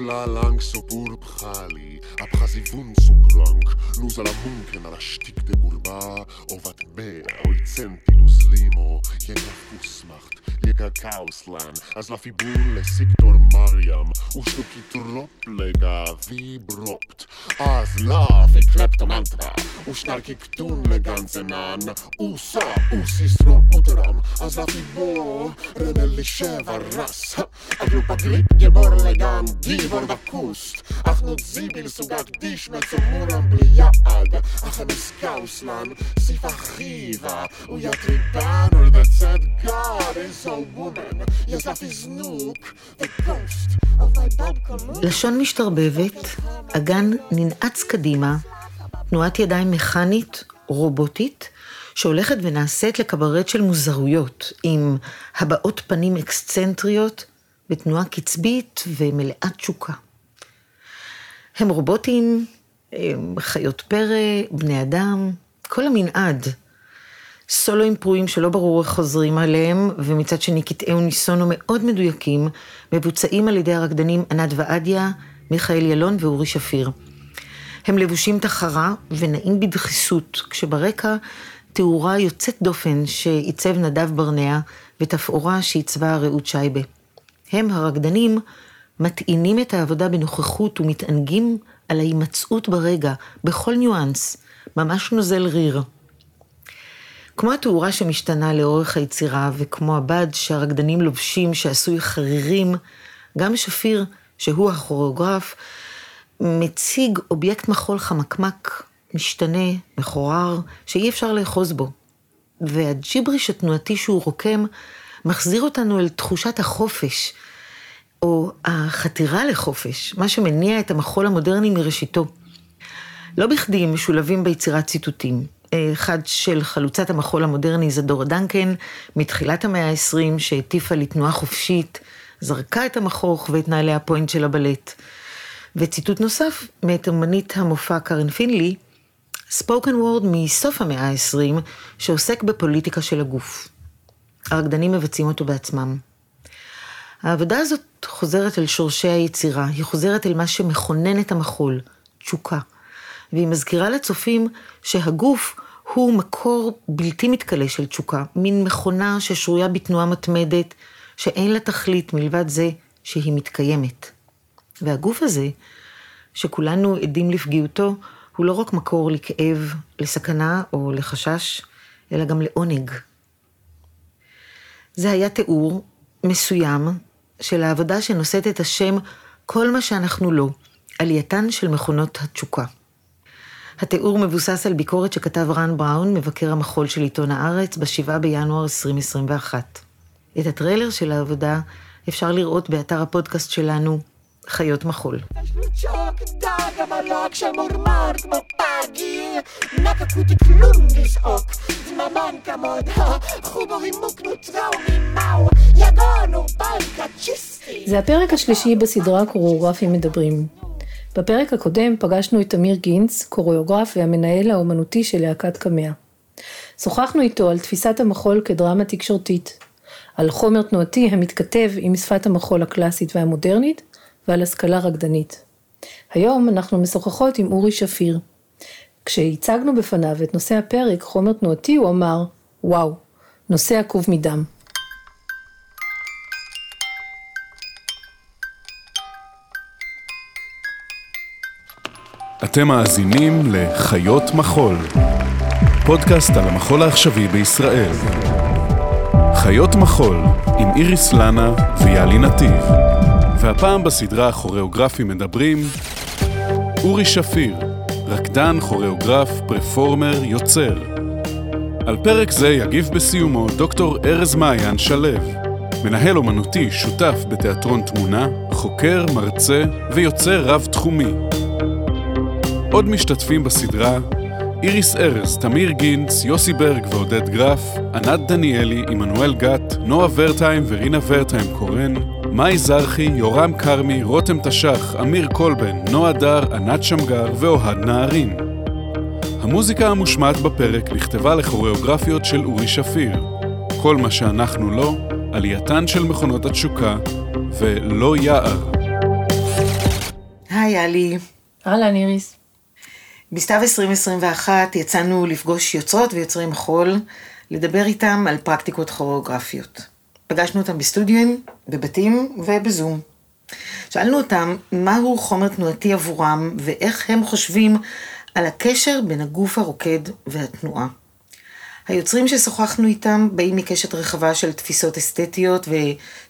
lang so burbchali, abchasivun so krank, nus alla munken alla stick de burba, ovat mehr, oi centidus limo, jeka fusmacht, biega kaoslan A zna fibule siktor Mariam. Usztuki troplega vibropt. A zla fekleptomantra Usztarki ktun ganzenan Usa usi stroputeram A zna fibo renelli szewa ras A grupa glipnie borlegan Divor da kust. Ach nut zibil sugak dish, dishme Co muram bliad Ach emis kaoslan. Sifa chiva Uja tribanur that said God is all לשון משתרבבת, אגן ננעץ קדימה, תנועת ידיים מכנית, רובוטית, שהולכת ונעשית לקברט של מוזרויות, עם הבעות פנים אקסצנטריות, בתנועה קצבית ומלאת תשוקה. הם רובוטים, הם חיות פרא, בני אדם, כל המנעד. סולואים פרועים שלא ברור איך חוזרים עליהם, ומצד שני קטעי אוניסונו מאוד מדויקים, מבוצעים על ידי הרקדנים ענת ועדיה, מיכאל ילון ואורי שפיר. הם לבושים תחרה ונעים בדחיסות, כשברקע תאורה יוצאת דופן שעיצב נדב ברנע ותפאורה שעיצבה רעות שייבה. הם, הרקדנים, מטעינים את העבודה בנוכחות ומתענגים על ההימצאות ברגע, בכל ניואנס, ממש נוזל ריר. כמו התאורה שמשתנה לאורך היצירה, וכמו הבד שהרקדנים לובשים שעשוי חרירים, גם שפיר, שהוא הכוריאוגרף, מציג אובייקט מחול חמקמק, משתנה, מחורר, שאי אפשר לאחוז בו. והג'יבריש התנועתי שהוא רוקם, מחזיר אותנו אל תחושת החופש, או החתירה לחופש, מה שמניע את המחול המודרני מראשיתו. לא בכדי משולבים ביצירת ציטוטים. אחד של חלוצת המחול המודרני זדורה דנקן, מתחילת המאה ה-20, שהטיפה לתנועה חופשית, זרקה את המכוך ואת נעלי הפוינט של הבלט. וציטוט נוסף מאת אמנית המופע קארן פינלי, ספוקן וורד מסוף המאה ה-20, שעוסק בפוליטיקה של הגוף. הרקדנים מבצעים אותו בעצמם. העבודה הזאת חוזרת אל שורשי היצירה, היא חוזרת אל מה שמכונן את המחול, תשוקה. והיא מזכירה לצופים שהגוף הוא מקור בלתי מתכלה של תשוקה, מין מכונה ששרויה בתנועה מתמדת, שאין לה תכלית מלבד זה שהיא מתקיימת. והגוף הזה, שכולנו עדים לפגיעותו, הוא לא רק מקור לכאב, לסכנה או לחשש, אלא גם לעונג. זה היה תיאור מסוים של העבודה שנושאת את השם כל מה שאנחנו לא, עלייתן של מכונות התשוקה. התיאור מבוסס על ביקורת שכתב רן בראון, מבקר המחול של עיתון הארץ, ב-7 בינואר 2021. את הטריילר של העבודה אפשר לראות באתר הפודקאסט שלנו, חיות מחול. זה הפרק השלישי בסדרה קוריאוגרפים מדברים. בפרק הקודם פגשנו את אמיר גינץ, קוריאוגרף והמנהל האומנותי של להקת קמע. שוחחנו איתו על תפיסת המחול כדרמה תקשורתית, על חומר תנועתי המתכתב עם שפת המחול הקלאסית והמודרנית, ועל השכלה רקדנית. היום אנחנו משוחחות עם אורי שפיר. כשהצגנו בפניו את נושא הפרק, חומר תנועתי, הוא אמר, וואו, נושא עקוב מדם. אתם מאזינים לחיות מחול, פודקאסט על המחול העכשווי בישראל. חיות מחול עם איריס לנה ויאלי נתיב. והפעם בסדרה הכוריאוגרפים מדברים אורי שפיר, רקדן, כוריאוגרף, פרפורמר, יוצר. על פרק זה יגיב בסיומו דוקטור ארז מעיין שלו, מנהל אומנותי שותף בתיאטרון תמונה, חוקר, מרצה ויוצר רב-תחומי. עוד משתתפים בסדרה איריס ארז, תמיר גינץ, יוסי ברג ועודד גרף, ענת דניאלי, עמנואל גת, נועה ורטהיים ורינה ורטהיים קורן, מאי זרחי, יורם כרמי, רותם תש"ח, אמיר קולבן, נועה דר, ענת שמגר ואוהד נהרין. המוזיקה המושמעת בפרק נכתבה לכוריאוגרפיות של אורי שפיר. כל מה שאנחנו לא, עלייתן של מכונות התשוקה, ולא יער. היי יאלי. אהלן איריס. בסתיו 2021 יצאנו לפגוש יוצרות ויוצרי מחול, לדבר איתם על פרקטיקות כוריאוגרפיות. פגשנו אותם בסטודיו, בבתים ובזום. שאלנו אותם מהו חומר תנועתי עבורם ואיך הם חושבים על הקשר בין הגוף הרוקד והתנועה. היוצרים ששוחחנו איתם באים מקשת רחבה של תפיסות אסתטיות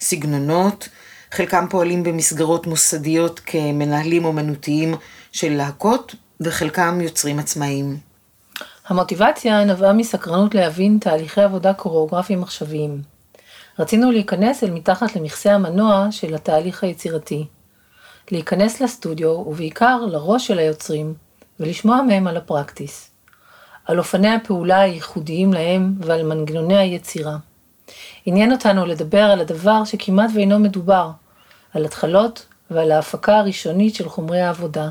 וסגנונות, חלקם פועלים במסגרות מוסדיות כמנהלים אומנותיים של להקות, וחלקם יוצרים עצמאיים. המוטיבציה נבעה מסקרנות להבין תהליכי עבודה קוריאוגרפיים עכשוויים. רצינו להיכנס אל מתחת למכסה המנוע של התהליך היצירתי. להיכנס לסטודיו, ובעיקר לראש של היוצרים, ולשמוע מהם על הפרקטיס. על אופני הפעולה הייחודיים להם ועל מנגנוני היצירה. עניין אותנו לדבר על הדבר שכמעט ואינו מדובר, על התחלות ועל ההפקה הראשונית של חומרי העבודה,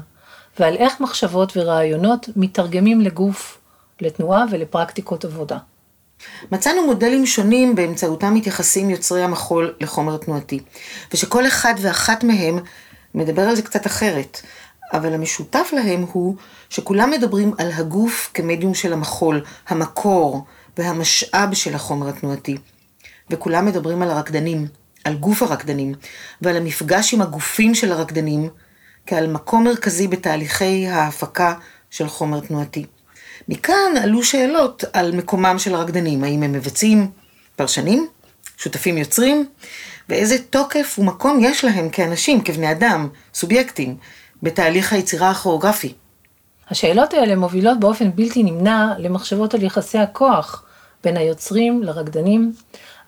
ועל איך מחשבות ורעיונות מתרגמים לגוף, לתנועה ולפרקטיקות עבודה. מצאנו מודלים שונים באמצעותם מתייחסים יוצרי המחול לחומר תנועתי, ושכל אחד ואחת מהם מדבר על זה קצת אחרת, אבל המשותף להם הוא שכולם מדברים על הגוף כמדיום של המחול, המקור והמשאב של החומר התנועתי. וכולם מדברים על הרקדנים, על גוף הרקדנים, ועל המפגש עם הגופים של הרקדנים, כעל מקום מרכזי בתהליכי ההפקה של חומר תנועתי. מכאן עלו שאלות על מקומם של הרקדנים, האם הם מבצעים, פרשנים, שותפים יוצרים, ואיזה תוקף ומקום יש להם כאנשים, כבני אדם, סובייקטים, בתהליך היצירה הכוריאוגרפי. השאלות האלה מובילות באופן בלתי נמנע למחשבות על יחסי הכוח בין היוצרים לרקדנים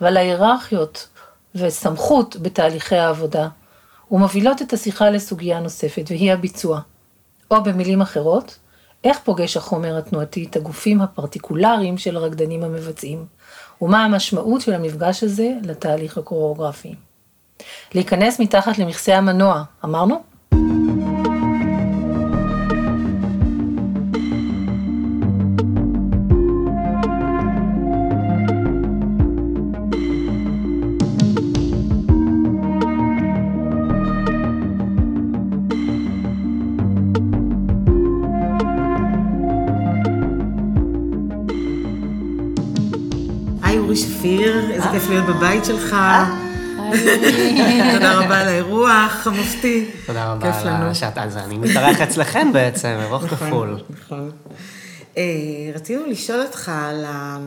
ועל ההיררכיות וסמכות בתהליכי העבודה, ומובילות את השיחה לסוגיה נוספת, והיא הביצוע. או במילים אחרות, איך פוגש החומר התנועתי את הגופים הפרטיקולריים של הרקדנים המבצעים, ומה המשמעות של המפגש הזה לתהליך הקוריאוגרפי. להיכנס מתחת למכסה המנוע, אמרנו? שפיר, איזה כיף להיות בבית שלך. תודה רבה על האירוח המופתי. תודה רבה על השעת אז אני מתארח אצלכם בעצם, אירוח נכון, כפול. נכון. אה, רצינו לשאול אותך על ה...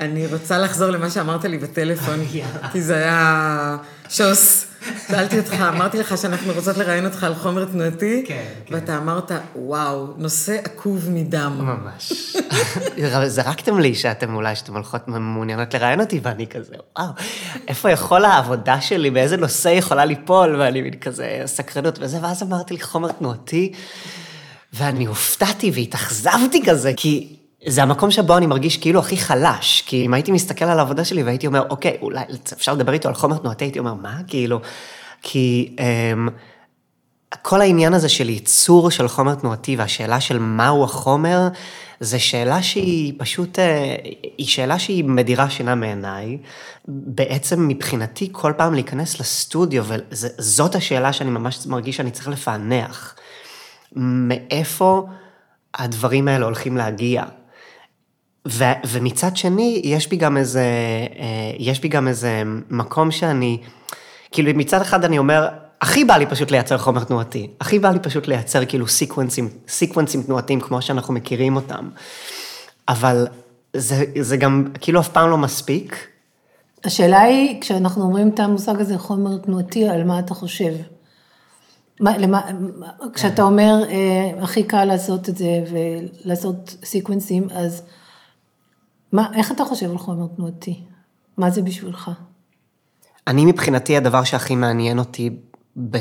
אני רוצה לחזור למה שאמרת לי בטלפון, כי זה היה שוס. שאלתי אותך, אמרתי לך שאנחנו רוצות לראיין אותך על חומר תנועתי, כן, כן. ואתה אמרת, וואו, נושא עקוב מדם. ממש. זרקתם לי שאתם אולי, שאתם הולכות מעוניינות לראיין אותי, ואני כזה, וואו, איפה יכול העבודה שלי, באיזה נושא יכולה ליפול, ואני מין כזה סקרנות וזה, ואז אמרתי לי, חומר תנועתי, ואני הופתעתי והתאכזבתי כזה, כי זה המקום שבו אני מרגיש כאילו הכי חלש, כי אם הייתי מסתכל על העבודה שלי והייתי אומר, אוקיי, אולי אפשר לדבר איתו על חומר תנועתי, הייתי אומר, מה? כאילו, כי um, כל העניין הזה של ייצור של חומר תנועתי והשאלה של מהו החומר, זו שאלה שהיא פשוט, uh, היא שאלה שהיא מדירה שינה מעיניי. בעצם מבחינתי, כל פעם להיכנס לסטודיו, וזאת השאלה שאני ממש מרגיש שאני צריך לפענח. מאיפה הדברים האלה הולכים להגיע? ו, ומצד שני, יש בי גם איזה, אה, יש בי גם איזה מקום שאני, כאילו מצד אחד אני אומר, הכי בא לי פשוט לייצר חומר תנועתי, הכי בא לי פשוט לייצר כאילו סיקוונסים, סיקוונסים תנועתיים כמו שאנחנו מכירים אותם. אבל זה, זה גם כאילו אף פעם לא מספיק. השאלה היא, כשאנחנו אומרים את המושג הזה, חומר תנועתי, על מה אתה חושב? מה, למה, כשאתה אומר, אה, הכי קל לעשות את זה ולעשות סיקוונסים, אז מה, איך אתה חושב על חומר תנועתי? מה זה בשבילך? אני מבחינתי הדבר שהכי מעניין אותי ב-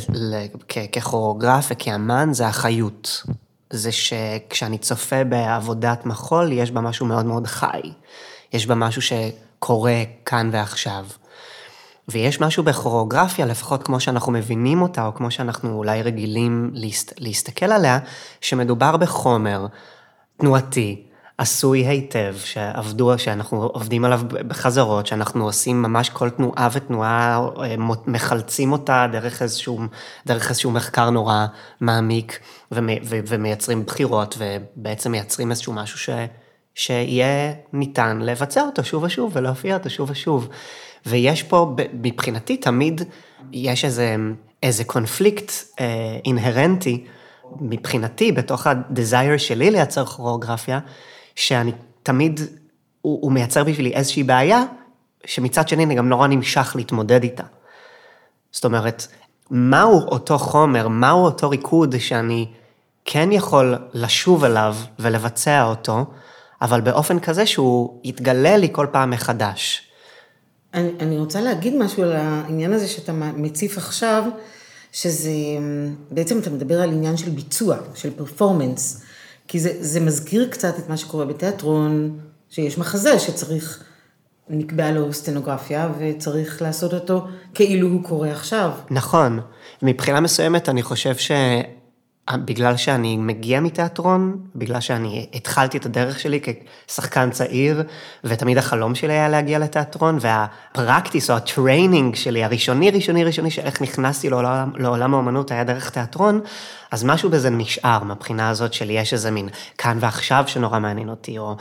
ככוריאוגרף וכאמן זה החיות. זה שכשאני צופה בעבודת מחול, יש בה משהו מאוד מאוד חי. יש בה משהו שקורה כאן ועכשיו. ויש משהו בכוריאוגרפיה, לפחות כמו שאנחנו מבינים אותה, או כמו שאנחנו אולי רגילים להסת, להסתכל עליה, שמדובר בחומר תנועתי, עשוי היטב, שעבדו, שאנחנו עובדים עליו בחזרות, שאנחנו עושים ממש כל תנועה ותנועה, אה, מחלצים אותה דרך איזשהו, דרך איזשהו מחקר נורא מעמיק, ומייצרים בחירות, ובעצם מייצרים איזשהו משהו ש, שיהיה ניתן לבצע אותו שוב ושוב, ולהופיע אותו שוב ושוב. ויש פה, מבחינתי, תמיד יש איזה, איזה קונפליקט אה, אינהרנטי, מבחינתי, בתוך ה-desire שלי לייצר כוריאוגרפיה, שאני תמיד, הוא, הוא מייצר בשבילי איזושהי בעיה, שמצד שני אני גם נורא נמשך להתמודד איתה. זאת אומרת, מהו אותו חומר, מהו אותו ריקוד שאני כן יכול לשוב אליו ולבצע אותו, אבל באופן כזה שהוא יתגלה לי כל פעם מחדש. אני, אני רוצה להגיד משהו על העניין הזה שאתה מציף עכשיו, שזה, בעצם אתה מדבר על עניין של ביצוע, של פרפורמנס. כי זה, זה מזכיר קצת את מה שקורה בתיאטרון, שיש מחזה שצריך, נקבע לו סצנוגרפיה וצריך לעשות אותו כאילו הוא קורה עכשיו. נכון. מבחינה מסוימת אני חושב ש... בגלל שאני מגיע מתיאטרון, בגלל שאני התחלתי את הדרך שלי כשחקן צעיר, ותמיד החלום שלי היה להגיע לתיאטרון, וה practice או ה training שלי, הראשוני, ראשוני, ראשוני, של איך נכנסתי לעולם, לעולם האומנות היה דרך תיאטרון, אז משהו בזה נשאר, מהבחינה הזאת של יש איזה מין כאן ועכשיו שנורא מעניין אותי, או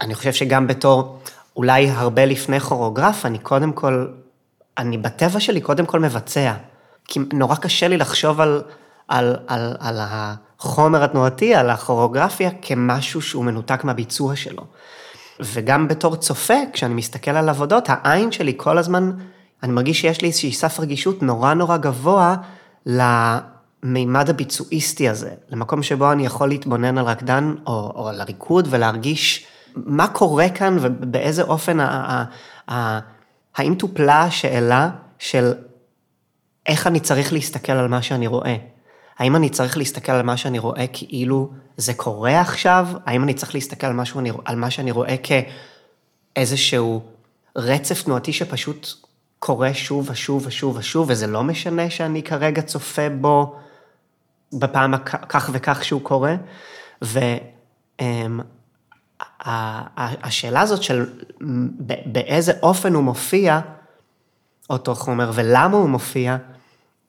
אני חושב שגם בתור, אולי הרבה לפני כוריאוגרף, אני קודם כל, אני בטבע שלי קודם כל מבצע. כי נורא קשה לי לחשוב על... על, על, על החומר התנועתי, על הכוריאוגרפיה, כמשהו שהוא מנותק מהביצוע שלו. וגם בתור צופה, כשאני מסתכל על עבודות, העין שלי כל הזמן, אני מרגיש שיש לי איזושהי סף רגישות נורא נורא גבוה למימד הביצועיסטי הזה, למקום שבו אני יכול להתבונן על רקדן או, או על הריקוד ולהרגיש מה קורה כאן ובאיזה אופן, ה, ה, ה, האם טופלה השאלה של איך אני צריך להסתכל על מה שאני רואה. האם אני צריך להסתכל על מה שאני רואה כאילו זה קורה עכשיו? האם אני צריך להסתכל על, משהו, על מה שאני רואה כאיזשהו רצף תנועתי שפשוט קורה שוב ושוב ושוב ושוב, וזה לא משנה שאני כרגע צופה בו בפעם כך וכך שהוא קורה? והשאלה אמ, הזאת של באיזה אופן הוא מופיע, אותו חומר, ולמה הוא מופיע,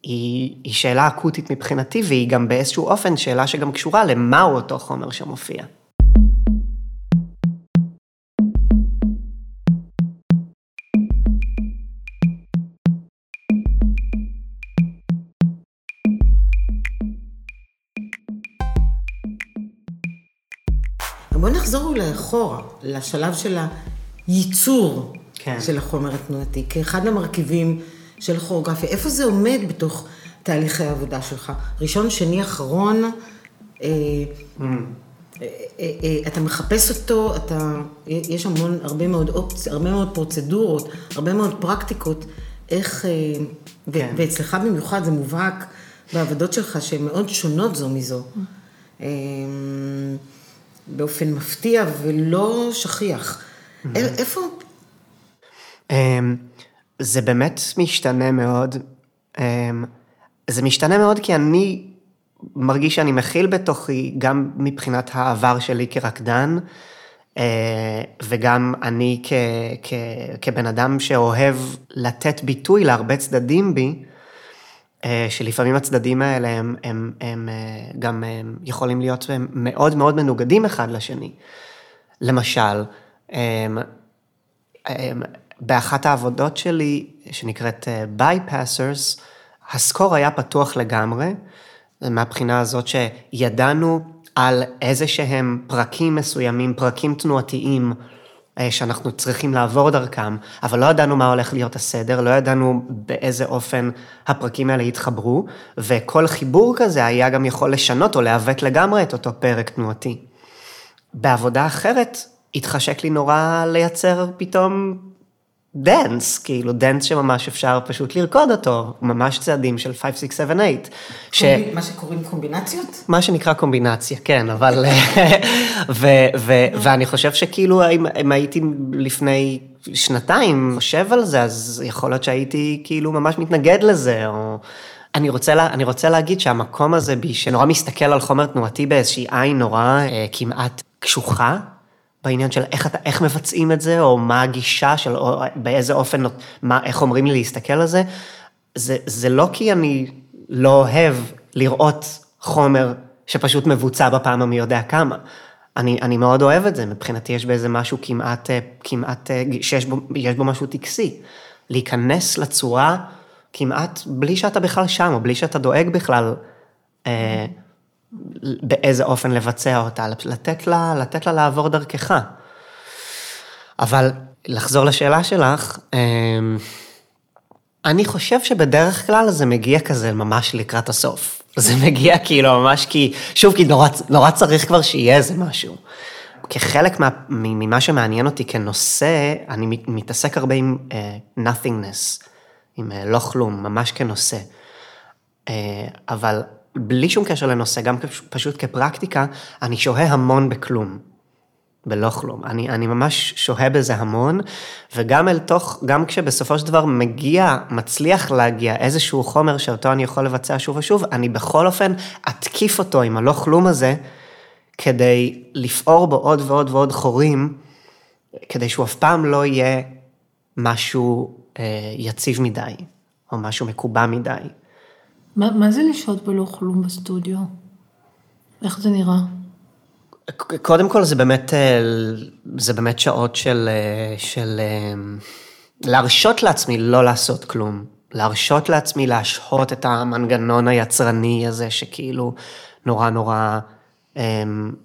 היא, היא שאלה אקוטית מבחינתי, והיא גם באיזשהו אופן שאלה שגם קשורה למהו אותו חומר שמופיע. בוא נחזור אולי אחורה, לשלב של הייצור כן. של החומר התנועתי, כאחד המרכיבים של כוריאוגרפיה, איפה זה עומד בתוך תהליכי העבודה שלך? ראשון, שני, אחרון, אה, mm. אה, אה, אתה מחפש אותו, אתה, יש המון, הרבה מאוד אופציות, הרבה מאוד פרוצדורות, הרבה מאוד פרקטיקות, איך, כן. ואצלך במיוחד זה מובהק בעבודות שלך שהן מאוד שונות זו מזו. Mm. באופן מפתיע ולא שכיח. Mm-hmm. איפה? אמ, זה באמת משתנה מאוד. אמ, זה משתנה מאוד כי אני מרגיש שאני מכיל בתוכי, גם מבחינת העבר שלי כרקדן, אה, וגם אני כ, כ, כבן אדם שאוהב לתת ביטוי להרבה צדדים בי, אה, שלפעמים הצדדים האלה הם, הם, הם אה, גם הם יכולים להיות מאוד מאוד מנוגדים אחד לשני. למשל, באחת העבודות שלי, שנקראת Bypassers, הסקור היה פתוח לגמרי, מהבחינה הזאת שידענו על איזה שהם פרקים מסוימים, פרקים תנועתיים, אה, שאנחנו צריכים לעבור דרכם, אבל לא ידענו מה הולך להיות הסדר, לא ידענו באיזה אופן הפרקים האלה יתחברו, וכל חיבור כזה היה גם יכול לשנות או לעוות לגמרי את אותו פרק תנועתי. בעבודה אחרת, התחשק לי נורא לייצר פתאום dance, כאילו dance שממש אפשר פשוט לרקוד אותו, ממש צעדים של 5, 6, 7, 8. ש... מה שקוראים קומבינציות? מה שנקרא קומבינציה, כן, אבל... ו, ו, ואני חושב שכאילו אם, אם הייתי לפני שנתיים חושב על זה, אז יכול להיות שהייתי כאילו ממש מתנגד לזה, או... אני רוצה, לה, אני רוצה להגיד שהמקום הזה בי, שנורא מסתכל על חומר תנועתי באיזושהי עין נורא אה, כמעט קשוחה, בעניין של איך, אתה, איך מבצעים את זה, או מה הגישה של, או באיזה אופן, מה, איך אומרים לי להסתכל על זה. זה, זה לא כי אני לא אוהב לראות חומר שפשוט מבוצע בפעם המי יודע כמה. אני, אני מאוד אוהב את זה, מבחינתי יש באיזה משהו כמעט, אה, כמעט, אה, שיש בו, יש בו משהו טקסי. להיכנס לצורה כמעט בלי שאתה בכלל שם, או בלי שאתה דואג בכלל אה, באיזה אופן לבצע אותה, לתת לה, לתת לה לעבור דרכך. אבל לחזור לשאלה שלך, אה, אני חושב שבדרך כלל זה מגיע כזה ממש לקראת הסוף. זה מגיע כאילו ממש כי, שוב, כי נורא, נורא צריך כבר שיהיה איזה משהו. כחלק מה, ממה שמעניין אותי כנושא, אני מתעסק הרבה עם uh, nothingness, עם uh, לא כלום, ממש כנושא. Uh, אבל בלי שום קשר לנושא, גם פשוט כפרקטיקה, אני שוהה המון בכלום. בלא כלום. אני, אני ממש שוהה בזה המון, וגם אל תוך, גם כשבסופו של דבר מגיע, מצליח להגיע איזשהו חומר שאותו אני יכול לבצע שוב ושוב, אני בכל אופן אתקיף אותו עם הלא כלום הזה, כדי לפעור בו עוד ועוד ועוד חורים, כדי שהוא אף פעם לא יהיה משהו אה, יציב מדי, או משהו מקובע מדי. מה, מה זה לשהות בלא כלום בסטודיו? איך זה נראה? קודם כל זה באמת, אה, זה באמת שעות של, אה, של אה, להרשות לעצמי לא לעשות כלום. להרשות לעצמי להשהות את המנגנון היצרני הזה שכאילו נורא נורא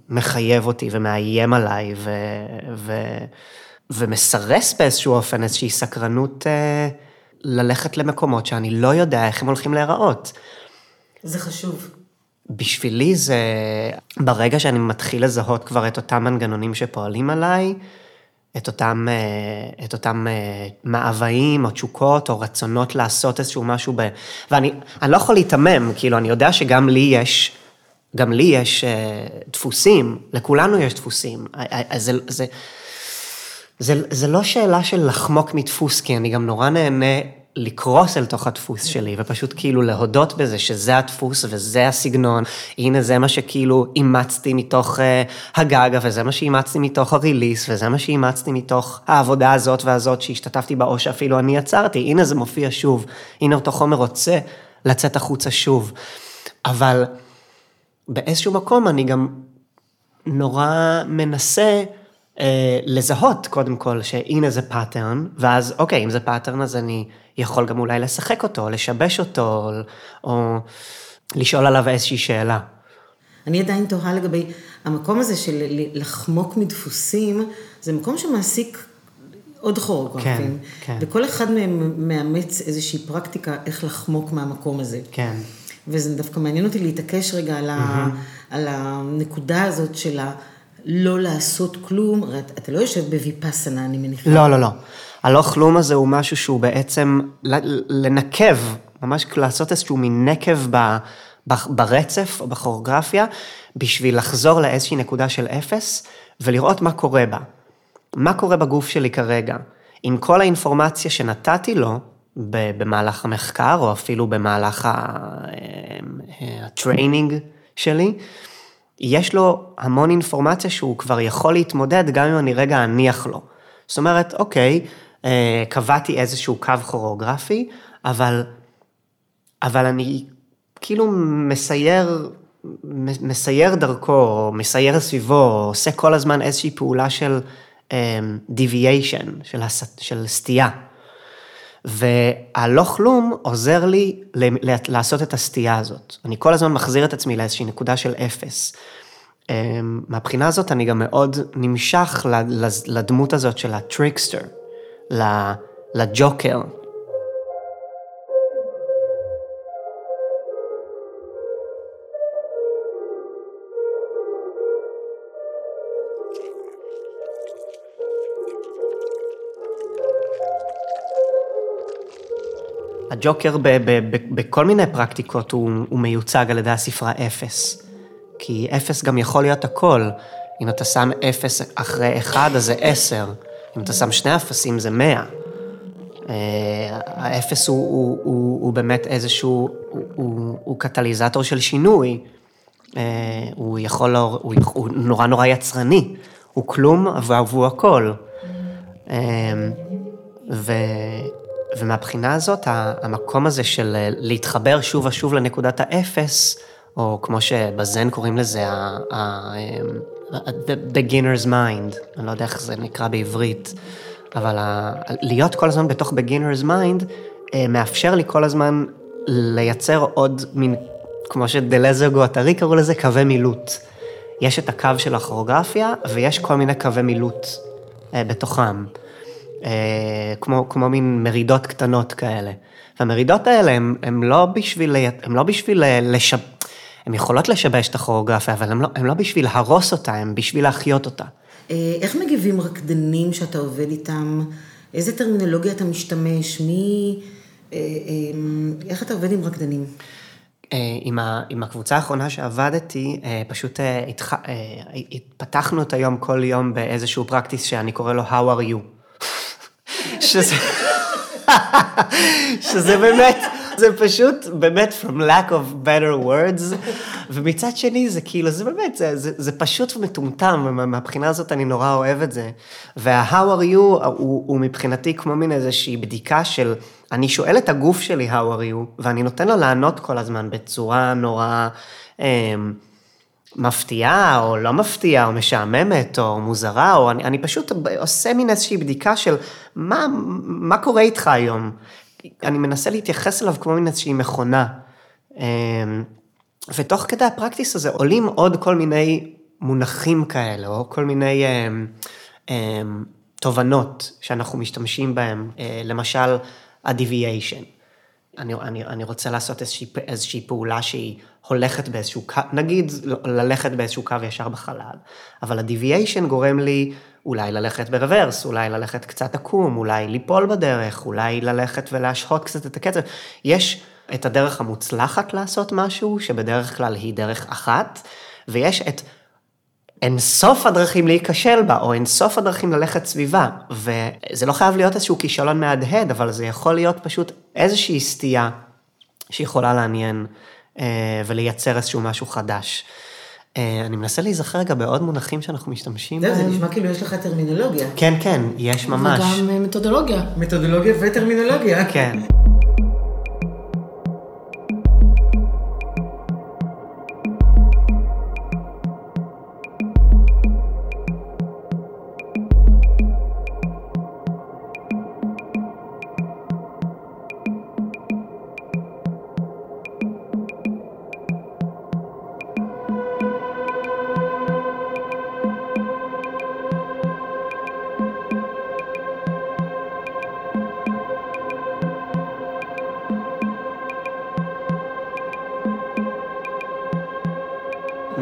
מחייב אותי ומאיים עליי ו, ו, ומסרס באיזשהו אופן איזושהי סקרנות ללכת למקומות שאני לא יודע איך הם הולכים להיראות. זה חשוב. בשבילי זה, ברגע שאני מתחיל לזהות כבר את אותם מנגנונים שפועלים עליי, את אותם, אה, את אותם אה, מאוויים או תשוקות או רצונות לעשות איזשהו משהו ב... ואני לא יכול להיתמם, כאילו, אני יודע שגם לי יש, גם לי יש אה, דפוסים, לכולנו יש דפוסים. זה, זה, זה, זה לא שאלה של לחמוק מדפוס, כי אני גם נורא נהנה לקרוס אל תוך הדפוס שלי, ופשוט כאילו להודות בזה שזה הדפוס וזה הסגנון, הנה זה מה שכאילו אימצתי מתוך uh, הגגה, וזה מה שאימצתי מתוך הריליס, וזה מה שאימצתי מתוך העבודה הזאת והזאת שהשתתפתי בה, או שאפילו אני יצרתי, הנה זה מופיע שוב, הנה אותו חומר רוצה לצאת החוצה שוב. אבל באיזשהו מקום אני גם נורא מנסה אה, לזהות קודם כל שהנה זה pattern, ואז אוקיי, אם זה pattern אז אני יכול גם אולי לשחק אותו, לשבש אותו, או לשאול עליו איזושהי שאלה. אני עדיין תוהה לגבי המקום הזה של לחמוק מדפוסים, זה מקום שמעסיק עוד כוריאוגרפים. כן, כן. וכל אחד מהם מאמץ איזושהי פרקטיקה איך לחמוק מהמקום הזה. כן. וזה דווקא מעניין אותי להתעקש רגע על, mm-hmm. ה, על הנקודה הזאת של ה... לא לעשות כלום, אתה לא יושב בוויפאסנה, אני מניחה. לא, לא, לא. הלא כלום הזה הוא משהו שהוא בעצם לנקב, ממש לעשות איזשהו מין נקב ב, ברצף או בכוריאוגרפיה, בשביל לחזור לאיזושהי נקודה של אפס, ולראות מה קורה בה. מה קורה בגוף שלי כרגע? עם כל האינפורמציה שנתתי לו במהלך המחקר, או אפילו במהלך ה training שלי, יש לו המון אינפורמציה שהוא כבר יכול להתמודד גם אם אני רגע אניח לו. זאת אומרת, אוקיי, אה, קבעתי איזשהו קו כוריאוגרפי, אבל, אבל אני כאילו מסייר, מסייר דרכו, מסייר סביבו, עושה כל הזמן איזושהי פעולה של deviation, אמ, של, הס, של סטייה. והלא כלום עוזר לי לעשות את הסטייה הזאת. אני כל הזמן מחזיר את עצמי לאיזושהי נקודה של אפס. אמ, מהבחינה הזאת אני גם מאוד נמשך לדמות הזאת של הטריקסטר, לג'וקר. הג'וקר בכל מיני פרקטיקות הוא, הוא מיוצג על ידי הספרה אפס. כי אפס גם יכול להיות הכל. אם אתה שם אפס אחרי אחד, אז זה עשר. אם אתה שם שני אפסים, זה מאה. אה, האפס הוא, הוא, הוא, הוא באמת איזשהו, הוא, הוא, הוא קטליזטור של שינוי. אה, הוא יכול, הוא, הוא נורא נורא יצרני. הוא כלום והוא הכל. אמ, ו... ומהבחינה הזאת, המקום הזה של להתחבר שוב ושוב לנקודת האפס, או כמו שבזן קוראים לזה, ה-beginner's mind, אני לא יודע איך זה נקרא בעברית, אבל להיות כל הזמן בתוך beginner's mind, אה, מאפשר לי כל הזמן לייצר עוד מין, כמו שדלזר גואטרי קראו לזה, קווי מילוט. יש את הקו של הכוריאוגרפיה, ויש כל מיני קווי מילוט אה, בתוכם. אה, כמו, כמו מין מרידות קטנות כאלה. והמרידות האלה הן לא בשביל, הם לא בשביל לשב... הן יכולות לשבש את הכוריאוגרפיה, אבל הן לא, לא בשביל להרוס אותה, הן בשביל להחיות אותה. אה, איך מגיבים רקדנים שאתה עובד איתם? איזה טרמינולוגיה אתה משתמש? מי... אה, איך אתה עובד עם רקדנים? עם, ה, עם הקבוצה האחרונה שעבדתי, פשוט התח, התפתחנו את היום כל יום באיזשהו פרקטיס שאני קורא לו How are you. שזה... שזה באמת, זה פשוט, באמת, from lack of better words, ומצד שני, זה כאילו, זה באמת, זה, זה, זה פשוט מטומטם, ומהבחינה הזאת אני נורא אוהב את זה. וה-how are you הוא, הוא מבחינתי כמו מין איזושהי בדיקה של, אני שואל את הגוף שלי how are you, ואני נותן לו לענות כל הזמן בצורה נורא... אה, מפתיעה, או לא מפתיעה, או משעממת, או מוזרה, או אני, אני פשוט עושה מין איזושהי בדיקה של מה, מה קורה איתך היום. אני מנסה להתייחס אליו כמו מין איזושהי מכונה. אמ, ותוך כדי הפרקטיס הזה עולים עוד כל מיני מונחים כאלה, או כל מיני אמ, אמ, תובנות שאנחנו משתמשים בהם, אה, למשל ה-deviation. אני, אני, אני רוצה לעשות איזושהי, איזושהי פעולה שהיא הולכת באיזשהו קו, נגיד ללכת באיזשהו קו ישר בחלל, אבל ה-deviation גורם לי אולי ללכת ברוורס, אולי ללכת קצת עקום, אולי ליפול בדרך, אולי ללכת ולהשהות קצת את הקצב. יש את הדרך המוצלחת לעשות משהו, שבדרך כלל היא דרך אחת, ויש את אין סוף הדרכים להיכשל בה, או אין סוף הדרכים ללכת סביבה. וזה לא חייב להיות איזשהו כישלון מהדהד, אבל זה יכול להיות פשוט איזושהי סטייה שיכולה לעניין ולייצר איזשהו משהו חדש. אה, אני מנסה להיזכר רגע בעוד מונחים שאנחנו משתמשים בהם. זה נשמע כאילו יש לך טרמינולוגיה. כן, כן, יש ממש. וגם אה, מתודולוגיה. מתודולוגיה וטרמינולוגיה. כן.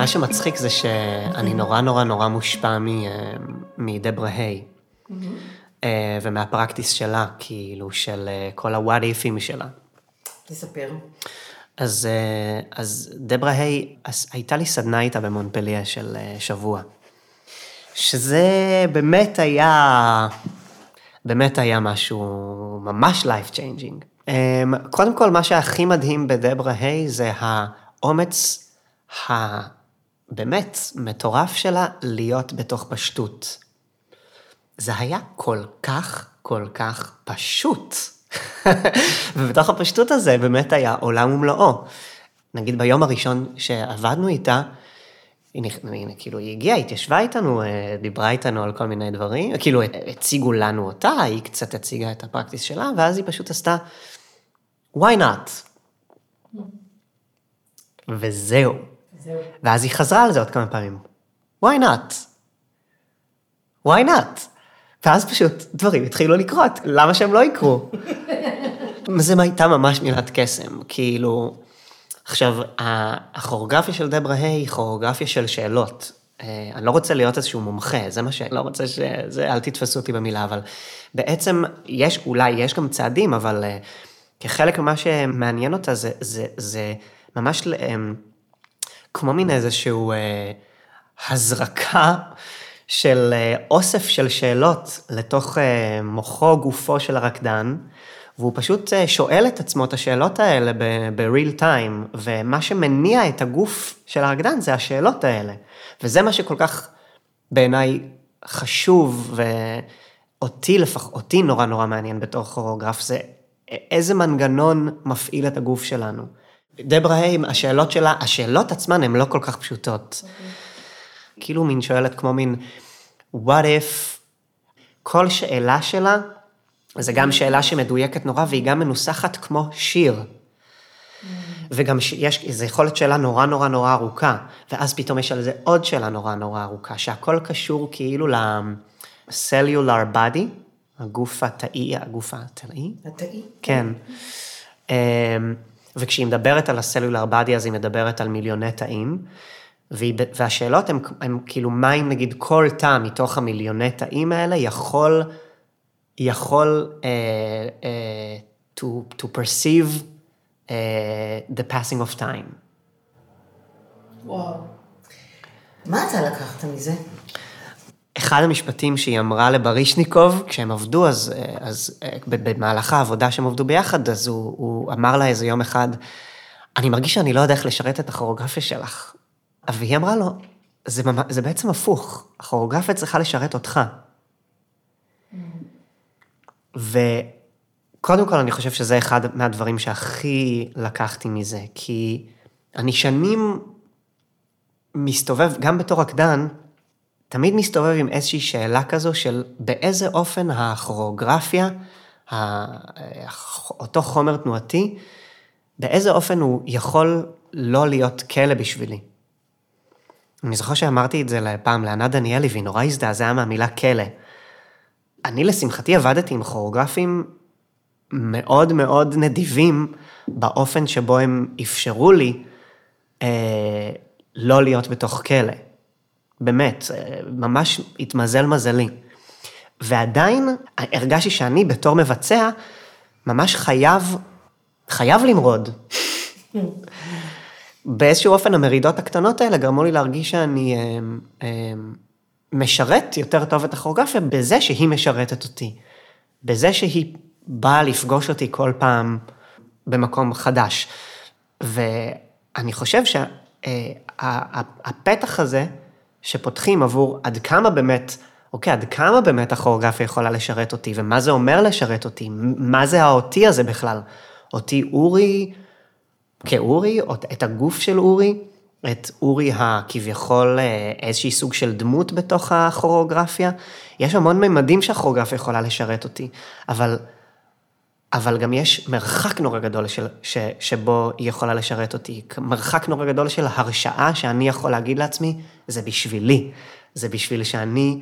מה שמצחיק זה שאני נורא נורא נורא מושפע מדברה היי. אה, ומהפרקטיס שלה, כאילו, של אה, כל ה-what ifים שלה. תספר. אז, אה, אז דברה היי, הייתה לי סדנה איתה במונפליה של שבוע. שזה באמת היה, באמת היה משהו ממש life changing. קודם כל, מה שהכי מדהים בדברה היי זה האומץ ה... באמת מטורף שלה להיות בתוך פשטות. זה היה כל כך, כל כך פשוט. ובתוך הפשטות הזה באמת היה עולם ומלואו. נגיד ביום הראשון שעבדנו איתה, הנה, הנה, כאילו, היא הגיעה, התיישבה איתנו, אה, דיברה איתנו על כל מיני דברים, כאילו, הציגו לנו אותה, היא קצת הציגה את הפרקטיס שלה, ואז היא פשוט עשתה, why not? וזהו. ואז היא חזרה על זה עוד כמה פעמים. why not? why not? ואז פשוט דברים התחילו לקרות, למה שהם לא יקרו? זה הייתה ממש מילת קסם, כאילו... עכשיו, הכוריאוגרפיה של דברה היי היא כוריאוגרפיה של שאלות. אה, אני לא רוצה להיות איזשהו מומחה, זה מה ש... לא רוצה ש... זה, אל תתפסו אותי במילה, אבל בעצם יש, אולי יש גם צעדים, אבל אה, כחלק ממה שמעניין אותה זה, זה, זה ממש כמו מין איזשהו אה, הזרקה של אה, אוסף של שאלות לתוך אה, מוחו, גופו של הרקדן, והוא פשוט אה, שואל את עצמו את השאלות האלה ב-real time, ומה שמניע את הגוף של הרקדן זה השאלות האלה. וזה מה שכל כך בעיניי חשוב, ואותי לפח, אותי נורא נורא מעניין בתור כוריאוגרף, זה איזה מנגנון מפעיל את הגוף שלנו. דברה היים, השאלות שלה, השאלות עצמן הן לא כל כך פשוטות. Okay. כאילו מין שואלת כמו מין, what if, כל שאלה שלה, זה גם שאלה שמדויקת נורא, והיא גם מנוסחת כמו שיר. וגם יש, זו יכולת שאלה נורא נורא נורא ארוכה, ואז פתאום יש על זה עוד שאלה נורא נורא ארוכה, שהכל קשור כאילו ל-cellular body, הגוף התאי, הגוף התאי? התאי. כן. אמ, וכשהיא מדברת על הסלולר בדי, אז היא מדברת על מיליוני תאים, והשאלות הן כאילו, מה אם נגיד כל תא מתוך המיליוני תאים האלה יכול, יכול uh, uh, to, to perceive uh, the passing of time. וואו. מה אתה לקחת מזה? אחד המשפטים שהיא אמרה לברישניקוב, כשהם עבדו, אז, אז במהלך העבודה שהם עבדו ביחד, אז הוא, הוא אמר לה איזה יום אחד, אני מרגיש שאני לא יודע איך לשרת את הכוריאוגרפיה שלך. והיא אמרה לו, זה, זה בעצם הפוך, הכוריאוגרפיה צריכה לשרת אותך. וקודם כל, אני חושב שזה אחד מהדברים שהכי לקחתי מזה, כי אני שנים מסתובב, גם בתור רקדן, תמיד מסתובב עם איזושהי שאלה כזו של באיזה אופן הכוריאוגרפיה, אותו חומר תנועתי, באיזה אופן הוא יכול לא להיות כלא בשבילי. אני זוכר שאמרתי את זה פעם לענת דניאלי, והיא נורא הזדעזעה מהמילה כלא. אני לשמחתי עבדתי עם כוריאוגרפים מאוד מאוד נדיבים באופן שבו הם אפשרו לי אה, לא להיות בתוך כלא. באמת, ממש התמזל מזלי. ועדיין הרגשתי שאני בתור מבצע, ממש חייב, חייב למרוד. באיזשהו אופן המרידות הקטנות האלה גרמו לי להרגיש שאני אה, אה, משרת יותר טוב את הכוריאוגרפיה בזה שהיא משרתת אותי. בזה שהיא באה לפגוש אותי כל פעם במקום חדש. ואני חושב שהפתח הזה, שפותחים עבור עד כמה באמת, אוקיי, עד כמה באמת הכוריאוגרפיה יכולה לשרת אותי, ומה זה אומר לשרת אותי, מה זה האותי הזה בכלל. אותי אורי כאורי, או את הגוף של אורי, את אורי הכביכול אה, איזשהי סוג של דמות בתוך הכוריאוגרפיה. יש המון ממדים שהכוריאוגרפיה יכולה לשרת אותי, אבל, אבל גם יש מרחק נורא גדול של, ש, שבו היא יכולה לשרת אותי. מרחק נורא גדול של הרשאה שאני יכול להגיד לעצמי, זה בשבילי. זה בשביל שאני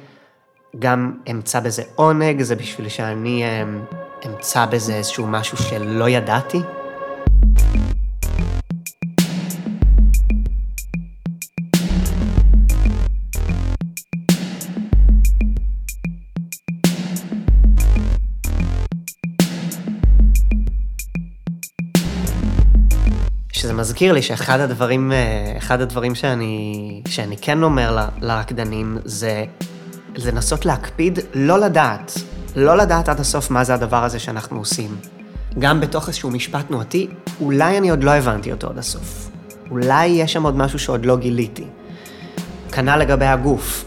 גם אמצא בזה עונג, זה בשביל שאני אה, אמצא בזה איזשהו משהו שלא ידעתי. מזכיר לי שאחד הדברים, אה, אחד הדברים שאני, שאני כן אומר לרקדנים זה לנסות להקפיד לא לדעת, לא לדעת עד הסוף מה זה הדבר הזה שאנחנו עושים. גם בתוך איזשהו משפט תנועתי, אולי אני עוד לא הבנתי אותו עד הסוף. אולי יש שם עוד משהו שעוד לא גיליתי. כנ"ל לגבי הגוף.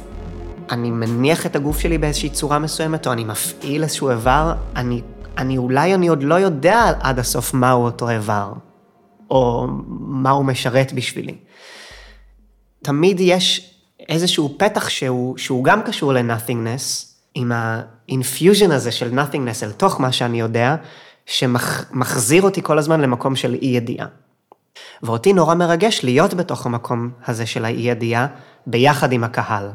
אני מניח את הגוף שלי באיזושהי צורה מסוימת, או אני מפעיל איזשהו איבר, אני, אני אולי אני עוד לא יודע עד הסוף מהו אותו איבר. או מה הוא משרת בשבילי. תמיד יש איזשהו פתח שהוא, שהוא גם קשור ל-nothingness, עם ה-infusion הזה של nothingness אל תוך מה שאני יודע, שמחזיר אותי כל הזמן למקום של אי ידיעה. ואותי נורא מרגש להיות בתוך המקום הזה של האי ידיעה, ביחד עם הקהל.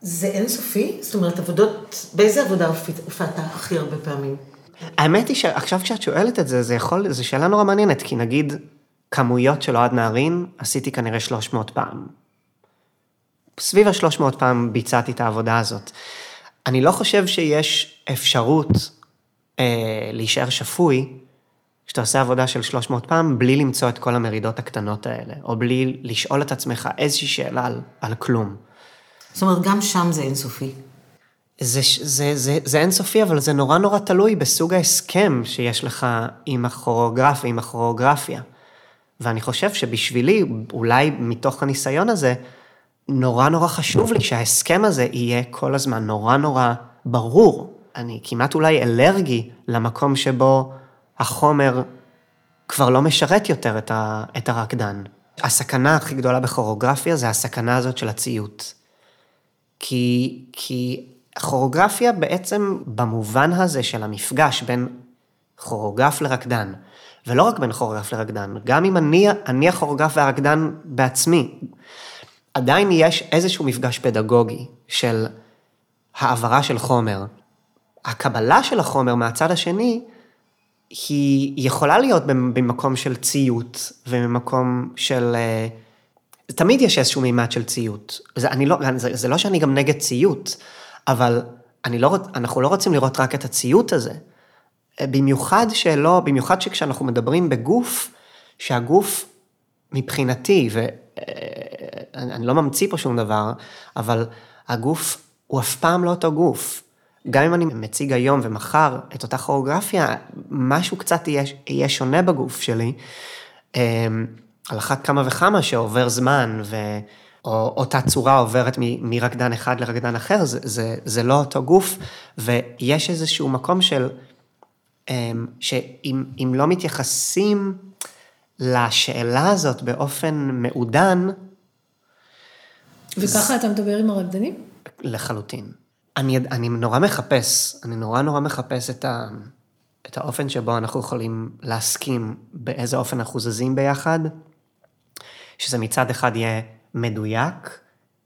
זה אינסופי? זאת אומרת, עבודות, באיזה עבודה הופעת הכי הרבה פעמים? האמת היא שעכשיו כשאת שואלת את זה, זה יכול, זו שאלה נורא מעניינת, כי נגיד, כמויות של אוהד נערין, עשיתי כנראה 300 פעם. סביב ה-300 פעם ביצעתי את העבודה הזאת. אני לא חושב שיש אפשרות אה, להישאר שפוי, כשאתה עושה עבודה של 300 פעם, בלי למצוא את כל המרידות הקטנות האלה, או בלי לשאול את עצמך איזושהי שאלה על, על כלום. זאת אומרת, גם שם זה אינסופי. זה, זה, זה, זה אינסופי, אבל זה נורא נורא תלוי בסוג ההסכם שיש לך עם הכוריאוגרף ועם הכוריאוגרפיה. ואני חושב שבשבילי, אולי מתוך הניסיון הזה, נורא נורא חשוב לי שההסכם הזה יהיה כל הזמן נורא נורא ברור. אני כמעט אולי אלרגי למקום שבו החומר כבר לא משרת יותר את, ה, את הרקדן. הסכנה הכי גדולה בכוריאוגרפיה זה הסכנה הזאת של הציות. כי, כי הכוריאוגרפיה בעצם במובן הזה של המפגש בין כוריאוגרף לרקדן, ולא רק בין כוריאוגרף לרקדן, גם אם אני, אני הכוריאוגרף והרקדן בעצמי, עדיין יש איזשהו מפגש פדגוגי של העברה של חומר. הקבלה של החומר מהצד השני, היא יכולה להיות במקום של ציות וממקום של... אה, תמיד יש איזשהו מימד של ציות. זה, לא, זה, זה לא שאני גם נגד ציות, אבל אני לא, אנחנו לא רוצים לראות רק את הציות הזה. במיוחד שלא, במיוחד שכשאנחנו מדברים בגוף, שהגוף מבחינתי, ואני לא ממציא פה שום דבר, אבל הגוף הוא אף פעם לא אותו גוף. גם אם אני מציג היום ומחר את אותה כוריאוגרפיה, משהו קצת יהיה, יהיה שונה בגוף שלי. אמ, על אחת כמה וכמה שעובר זמן, ו... או אותה צורה עוברת מ, מרקדן אחד לרקדן אחר, זה, זה, זה לא אותו גוף, ויש איזשהו מקום של, אמ, שאם לא מתייחסים לשאלה הזאת באופן מעודן, וככה זה... אתה מדבר עם הרקדנים? לחלוטין. אני, אני נורא מחפש, אני נורא נורא מחפש את, ה, את האופן שבו אנחנו יכולים להסכים באיזה אופן אנחנו זזים ביחד, שזה מצד אחד יהיה מדויק,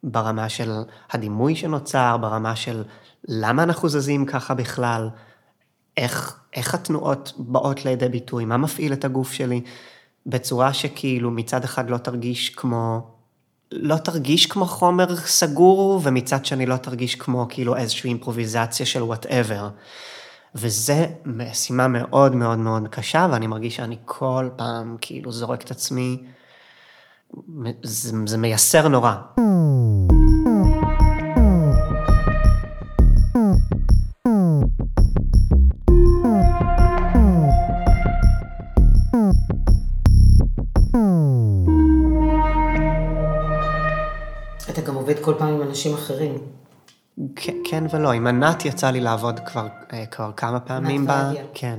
ברמה של הדימוי שנוצר, ברמה של למה אנחנו זזים ככה בכלל, איך, איך התנועות באות לידי ביטוי, מה מפעיל את הגוף שלי, בצורה שכאילו מצד אחד לא תרגיש כמו לא תרגיש כמו חומר סגור, ומצד שני לא תרגיש כמו כאילו איזושהי אימפרוביזציה של וואטאבר. וזה משימה מאוד מאוד מאוד קשה, ואני מרגיש שאני כל פעם כאילו זורק את עצמי, זה, זה מייסר נורא. כל פעם עם אנשים אחרים. כן, כן ולא, עם ענת יצא לי לעבוד כבר, אה, כבר כמה פעמים. ענת ועדיה. כן.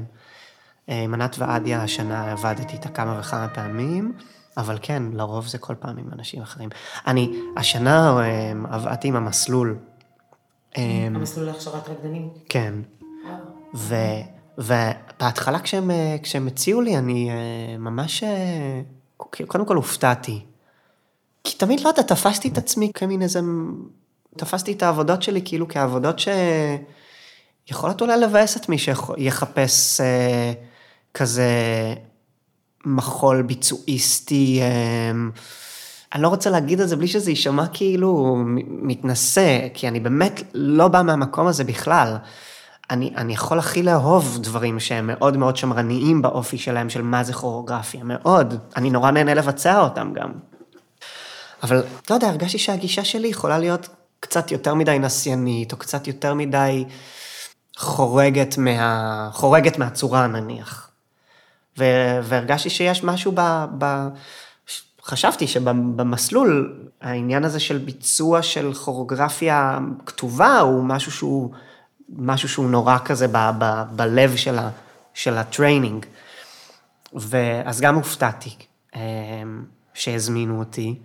אה, עם ענת ועדיה השנה עבדתי איתה כמה וכמה פעמים, אבל כן, לרוב זה כל פעם עם אנשים אחרים. אני, השנה אה, עבדתי עם המסלול. המסלול להכשרת רקדנים? כן. ו, ובהתחלה כשהם, כשהם הציעו לי, אני ממש, קודם כל הופתעתי. כי תמיד, לא יודע, תפסתי את עצמי כמין איזה... תפסתי את העבודות שלי כאילו כעבודות שיכולות אולי לבאס את מי שיחפש אה, כזה מחול ביצועיסטי. אה, אני לא רוצה להגיד את זה בלי שזה יישמע כאילו מתנשא, כי אני באמת לא בא מהמקום הזה בכלל. אני, אני יכול הכי לאהוב דברים שהם מאוד מאוד שמרניים באופי שלהם, של מה זה כוריאוגרפיה, מאוד. אני נורא נהנה לבצע אותם גם. אבל לא יודע, הרגשתי שהגישה שלי יכולה להיות קצת יותר מדי נסיינית, או קצת יותר מדי חורגת, מה... חורגת מהצורה נניח. והרגשתי שיש משהו ב... ב... חששתי שבמסלול, העניין הזה של ביצוע של כוריאוגרפיה כתובה, הוא משהו שהוא, משהו שהוא נורא כזה ב... ב... בלב של, ה... של ה training. ואז גם הופתעתי אה, שהזמינו אותי.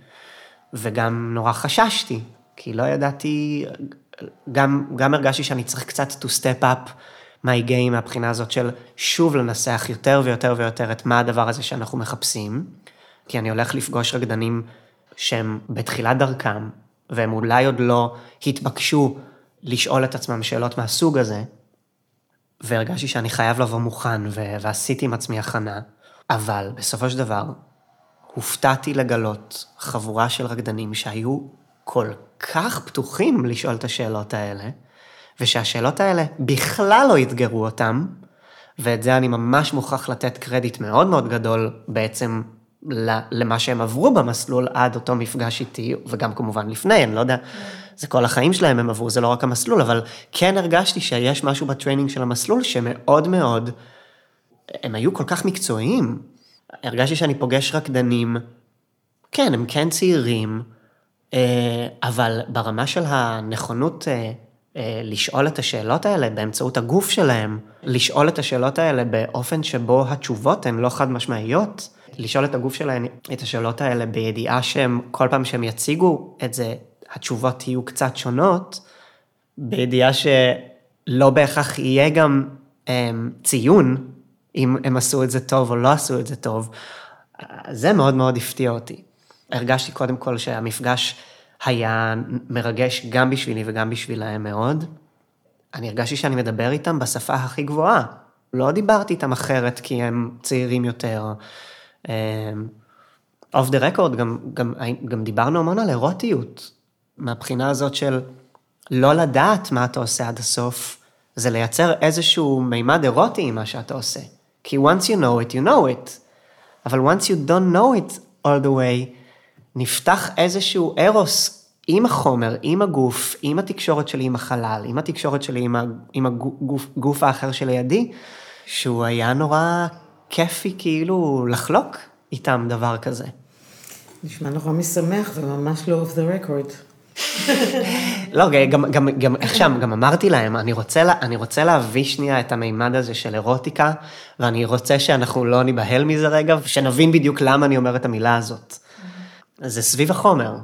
וגם נורא חששתי, כי לא ידעתי, גם, גם הרגשתי שאני צריך קצת to step up my game מהבחינה הזאת של שוב לנסח יותר ויותר ויותר את מה הדבר הזה שאנחנו מחפשים, כי אני הולך לפגוש רקדנים שהם בתחילת דרכם, והם אולי עוד לא התבקשו לשאול את עצמם שאלות מהסוג הזה, והרגשתי שאני חייב לבוא מוכן, ועשיתי עם עצמי הכנה, אבל בסופו של דבר, הופתעתי לגלות חבורה של רקדנים שהיו כל כך פתוחים לשאול את השאלות האלה, ושהשאלות האלה בכלל לא אתגרו אותם, ואת זה אני ממש מוכרח לתת קרדיט מאוד מאוד גדול בעצם למה שהם עברו במסלול עד אותו מפגש איתי, וגם כמובן לפני, אני לא יודע, זה כל החיים שלהם הם עברו, זה לא רק המסלול, אבל כן הרגשתי שיש משהו ב training של המסלול שמאוד מאוד, הם היו כל כך מקצועיים, הרגשתי שאני פוגש רקדנים, כן, הם כן צעירים, אה, אבל ברמה של הנכונות אה, לשאול את השאלות האלה באמצעות הגוף שלהם, לשאול את השאלות האלה באופן שבו התשובות הן לא חד משמעיות, לשאול את הגוף שלהם את השאלות האלה בידיעה שהם, כל פעם שהם יציגו את זה, התשובות יהיו קצת שונות, בידיעה שלא בהכרח יהיה גם הם, ציון, אם הם עשו את זה טוב או לא עשו את זה טוב, זה מאוד מאוד הפתיע אותי. הרגשתי קודם כל שהמפגש היה מרגש גם בשבילי וגם בשבילהם מאוד. אני הרגשתי שאני מדבר איתם בשפה הכי גבוהה. לא דיברתי איתם אחרת כי הם צעירים יותר. אוף דה רקורד, גם, דיברנו המון על אירוטיות. מהבחינה הזאת של לא לדעת מה אתה עושה עד הסוף, זה לייצר איזשהו מימד אירוטי עם מה שאתה עושה. כי once you know it, you know it. אבל once you don't know it all the way, נפתח איזשהו ארוס עם החומר, עם הגוף, עם התקשורת שלי עם החלל, עם התקשורת שלי עם, עם הגוף, הגוף האחר שלידי, שהוא היה נורא כיפי כאילו לחלוק איתם דבר כזה. נשמע נורא משמח וממש לא אוף דה רקורד. לא, גם, גם, גם, איך שם, גם אמרתי להם, אני רוצה, לה, אני רוצה להביא שנייה את המימד הזה של אירוטיקה, ואני רוצה שאנחנו לא ניבהל מזה רגע, ושנבין בדיוק למה אני אומר את המילה הזאת. זה סביב החומר.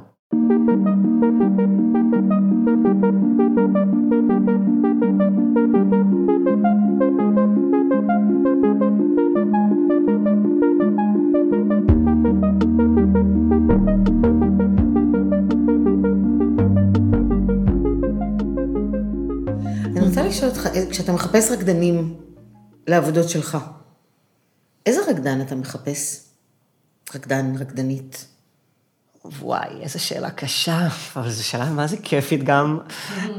אני רוצה לשאול אותך, כשאתה מחפש רקדנים לעבודות שלך, איזה רקדן אתה מחפש? רקדן, רקדנית. וואי, איזו שאלה קשה, אבל זו שאלה מה זה כיפית גם.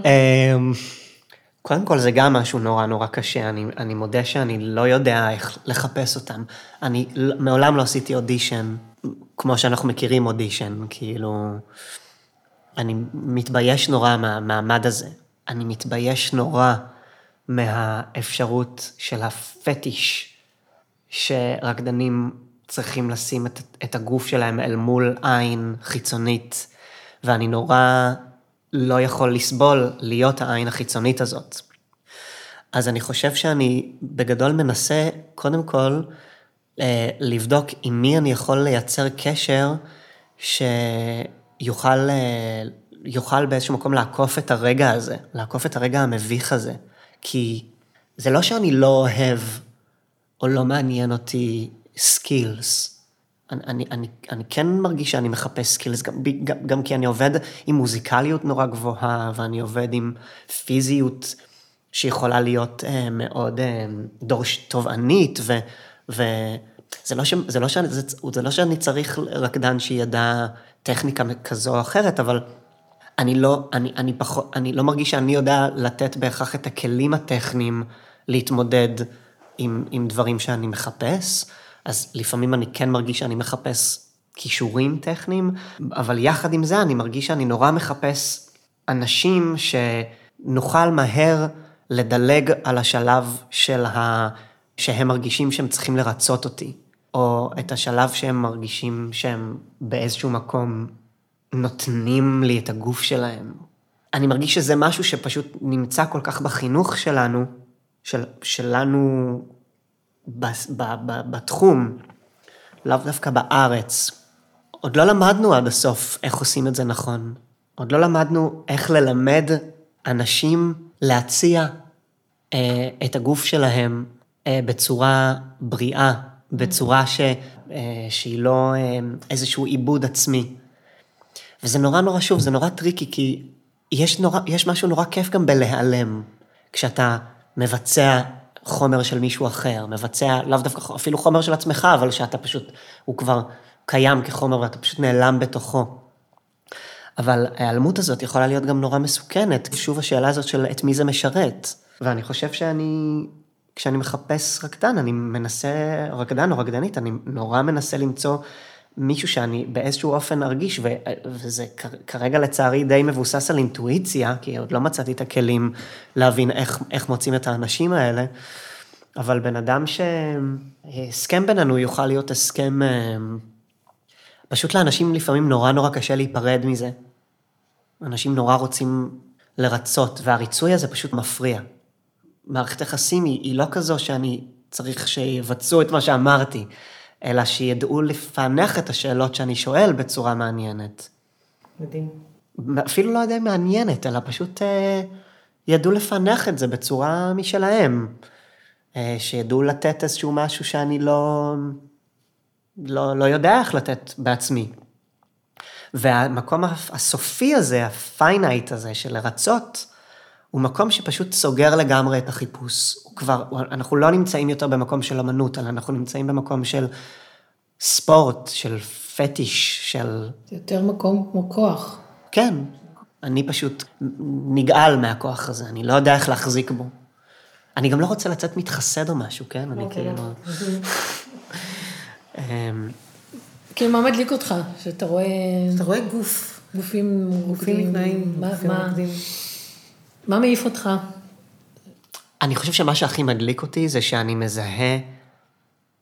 אמ, קודם כל זה גם משהו נורא נורא קשה, אני, אני מודה שאני לא יודע איך לחפש אותם. אני מעולם לא עשיתי אודישן, כמו שאנחנו מכירים אודישן, כאילו, אני מתבייש נורא מהמעמד הזה. אני מתבייש נורא מהאפשרות של הפטיש שרקדנים צריכים לשים את, את הגוף שלהם אל מול עין חיצונית, ואני נורא לא יכול לסבול להיות העין החיצונית הזאת. אז אני חושב שאני בגדול מנסה, קודם כל, אה, לבדוק עם מי אני יכול לייצר קשר שיוכל אה, יוכל באיזשהו מקום לעקוף את הרגע הזה, לעקוף את הרגע המביך הזה. כי זה לא שאני לא אוהב או לא מעניין אותי skills. אני, אני, אני, אני כן מרגיש שאני מחפש skills, גם, גם, גם כי אני עובד עם מוזיקליות נורא גבוהה, ואני עובד עם פיזיות שיכולה להיות אה, מאוד אה, דורש תובענית, ו, וזה לא, ש, זה, לא שאני, זה, זה לא שאני צריך רקדן שידע טכניקה כזו או אחרת, אבל אני לא, אני, אני, פחות, אני לא מרגיש שאני יודע לתת בהכרח את הכלים הטכניים להתמודד עם, עם דברים שאני מחפש. אז לפעמים אני כן מרגיש שאני מחפש כישורים טכניים, אבל יחד עם זה אני מרגיש שאני נורא מחפש אנשים שנוכל מהר לדלג על השלב של ה... שהם מרגישים שהם צריכים לרצות אותי, או את השלב שהם מרגישים שהם באיזשהו מקום נותנים לי את הגוף שלהם. אני מרגיש שזה משהו שפשוט נמצא כל כך בחינוך שלנו, של, שלנו ב, ב, ב, בתחום, לאו דווקא בארץ. עוד לא למדנו עד הסוף איך עושים את זה נכון. עוד לא למדנו איך ללמד אנשים להציע אה, את הגוף שלהם אה, בצורה בריאה, בצורה ש, אה, שהיא לא אה, איזשהו איבוד עצמי. וזה נורא נורא שוב, זה נורא tricky, כי יש, נורא, יש משהו נורא כיף גם בלהיעלם. כשאתה מבצע חומר של מישהו אחר, מבצע לאו דווקא אפילו חומר של עצמך, אבל שאתה פשוט, הוא כבר קיים כחומר ואתה פשוט נעלם בתוכו. אבל ההיעלמות הזאת יכולה להיות גם נורא מסוכנת, שוב השאלה הזאת של את מי זה משרת. ואני חושב שאני, כשאני מחפש רקדן, אני מנסה, רקדן או רקדנית, אני נורא מנסה למצוא מישהו שאני באיזשהו אופן ארגיש, וזה כרגע לצערי די מבוסס על אינטואיציה, כי עוד לא מצאתי את הכלים להבין איך, איך מוצאים את האנשים האלה, אבל בן אדם שהסכם בינינו יוכל להיות הסכם, אה, פשוט לאנשים לפעמים נורא נורא קשה להיפרד מזה. אנשים נורא רוצים לרצות, והריצוי הזה פשוט מפריע. מערכת יחסים היא, היא לא כזו שאני צריך שיבצעו את מה שאמרתי, אלא שידעו לפענח את השאלות שאני שואל בצורה מעניינת. מדהים. אפילו לא יודע אם מעניינת, אלא פשוט אה, ידעו לפענח את זה בצורה משלהם. אה, שידעו לתת איזשהו משהו שאני לא, לא, לא יודע איך לתת בעצמי. והמקום הסופי הזה, ה finite הזה של לרצות, הוא מקום שפשוט סוגר לגמרי את החיפוש. הוא כבר, אנחנו לא נמצאים יותר במקום של אמנות, אלא אנחנו נמצאים במקום של ספורט, של פטיש, של... זה יותר מקום כמו כוח. כן, אני פשוט נגעל מהכוח הזה, אני לא יודע איך להחזיק בו. אני גם לא רוצה לצאת מתחסד או משהו, כן? אני אוקיי. כאילו... אמ, כאילו, מה מדליק אותך? שאתה רואה אתה רואה גוף, גופים גופים? נפלאים, מה- מה- מעיף אותך? אני חושב שמה שהכי מדליק אותי זה שאני מזהה,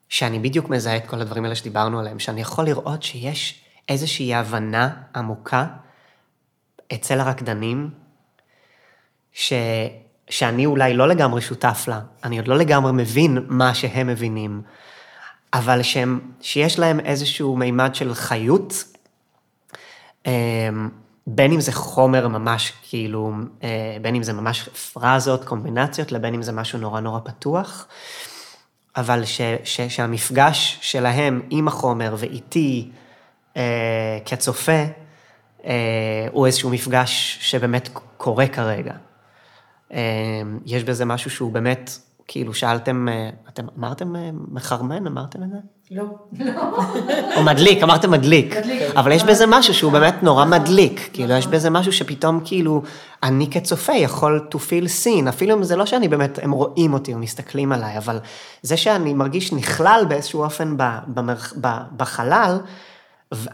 שאני בדיוק מזהה את כל הדברים האלה שדיברנו עליהם, שאני יכול לראות שיש איזושהי הבנה עמוקה אצל הרקדנים, ש... שאני אולי לא לגמרי שותף לה, אני עוד לא לגמרי מבין מה שהם מבינים, אבל שהם, שיש להם איזשהו מימד של חיות, אמ, בין אם זה חומר ממש כאילו, אה, בין אם זה ממש פרזות, קומבינציות, לבין אם זה משהו נורא נורא פתוח, אבל ש, ש, שהמפגש שלהם עם החומר ואיתי אה, כצופה, אה, הוא איזשהו מפגש שבאמת קורה כרגע. אה, יש בזה משהו שהוא באמת, כאילו שאלתם, אה, אתם אמרתם אה, מחרמן, אמרתם את זה? לא. או מדליק, אמרתם מדליק. אבל יש בזה משהו שהוא באמת נורא מדליק. כאילו, יש בזה משהו שפתאום כאילו, אני כצופה יכול to feel seen, אפילו אם זה לא שאני באמת, הם רואים אותי או מסתכלים עליי, אבל זה שאני מרגיש נכלל באיזשהו אופן בחלל,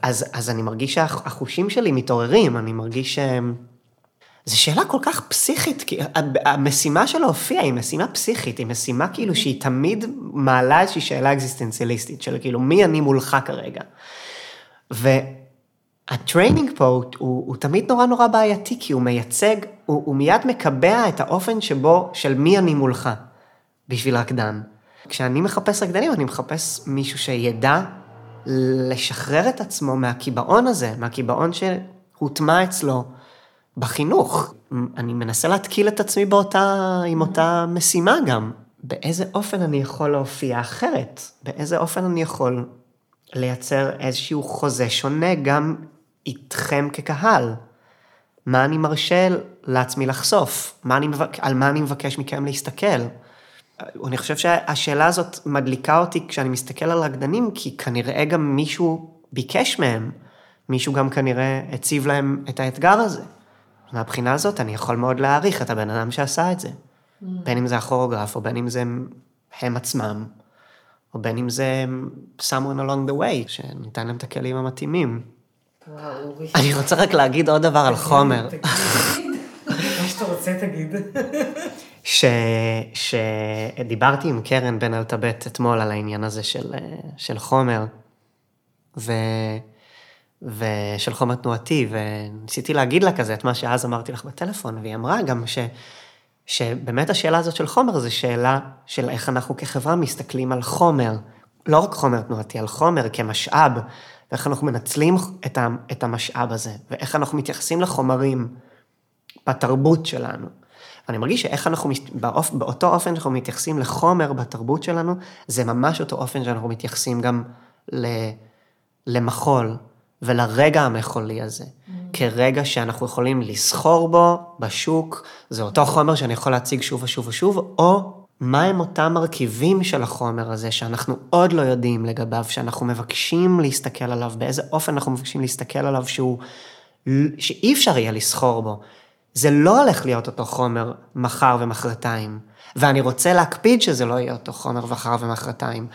אז, אז אני מרגיש שהחושים שלי מתעוררים, אני מרגיש שהם... זו שאלה כל כך פסיכית, כי המשימה של להופיע היא משימה פסיכית, היא משימה כאילו שהיא תמיד מעלה איזושהי שאלה אקזיסטנציאליסטית, של כאילו מי אני מולך כרגע. וה training פה הוא, הוא, הוא תמיד נורא נורא בעייתי, כי הוא מייצג, הוא, הוא מיד מקבע את האופן שבו, של מי אני מולך, בשביל רקדן. כשאני מחפש רקדנים, אני מחפש מישהו שידע לשחרר את עצמו מהקיבעון הזה, מהקיבעון שהוטמע אצלו בחינוך. אני מנסה להתקיל את עצמי באותה, עם אותה משימה גם. באיזה אופן אני יכול להופיע אחרת? באיזה אופן אני יכול לייצר איזשהו חוזה שונה גם איתכם כקהל? מה אני מרשה לעצמי לחשוף? מה אני מבק... על מה אני מבקש מכם להסתכל? אני חושב שהשאלה הזאת מדליקה אותי כשאני מסתכל על רקדנים, כי כנראה גם מישהו ביקש מהם, מישהו גם כנראה הציב להם את האתגר הזה. מהבחינה הזאת אני יכול מאוד להעריך את הבן אדם שעשה את זה. בין אם זה הכוריאוגרף, או בין אם זה הם עצמם, או בין אם זה someone along the way, שניתן להם את הכלים המתאימים. וואו, אורי. אני רוצה רק להגיד עוד דבר על חומר. מה שאתה רוצה תגיד. ש... שדיברתי עם קרן בן אלטבט אתמול על העניין הזה של, של חומר, ו... ושל חומר תנועתי, וניסיתי להגיד לה כזה את מה שאז אמרתי לך בטלפון, והיא אמרה גם ש... שבאמת השאלה הזאת של חומר זה שאלה של איך אנחנו כחברה מסתכלים על חומר, לא רק חומר תנועתי, על חומר כמשאב, ואיך אנחנו מנצלים את, ה... את המשאב הזה, ואיך אנחנו מתייחסים לחומרים בתרבות שלנו. ואני מרגיש שאיך אנחנו, באופ, באותו אופן שאנחנו מתייחסים לחומר בתרבות שלנו, זה ממש אותו אופן שאנחנו מתייחסים גם ל, למחול ולרגע המחולי הזה. Mm. כרגע שאנחנו יכולים לסחור בו בשוק, זה אותו חומר שאני יכול להציג שוב ושוב ושוב, או מהם אותם מרכיבים של החומר הזה שאנחנו עוד לא יודעים לגביו, שאנחנו מבקשים להסתכל עליו, באיזה אופן אנחנו מבקשים להסתכל עליו שהוא, שאי אפשר יהיה לסחור בו. זה לא הולך להיות אותו חומר מחר ומחרתיים. ואני רוצה להקפיד שזה לא יהיה אותו חומר מחר ומחרתיים.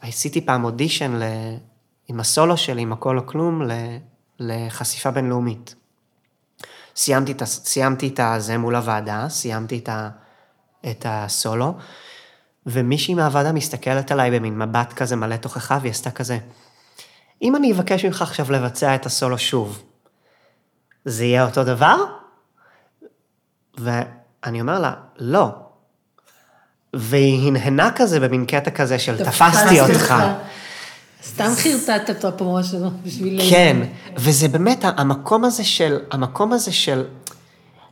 עשיתי פעם אודישן. עם הסולו שלי, עם הכל או כלום. לחשיפה בינלאומית. סיימתי את, סיימתי את הזה מול הוועדה, סיימתי את, ה... את הסולו, ומישהי מהוועדה מסתכלת עליי במין מבט כזה מלא תוכחה, והיא עשתה כזה, אם אני אבקש ממך עכשיו לבצע את הסולו שוב, זה יהיה אותו דבר? ואני אומר לה, לא. והיא הנהנה כזה במין קטע כזה של תפסתי אותך. סתם חרטטת אותה פה משהו בשביל... כן, וזה באמת המקום הזה של, המקום הזה של,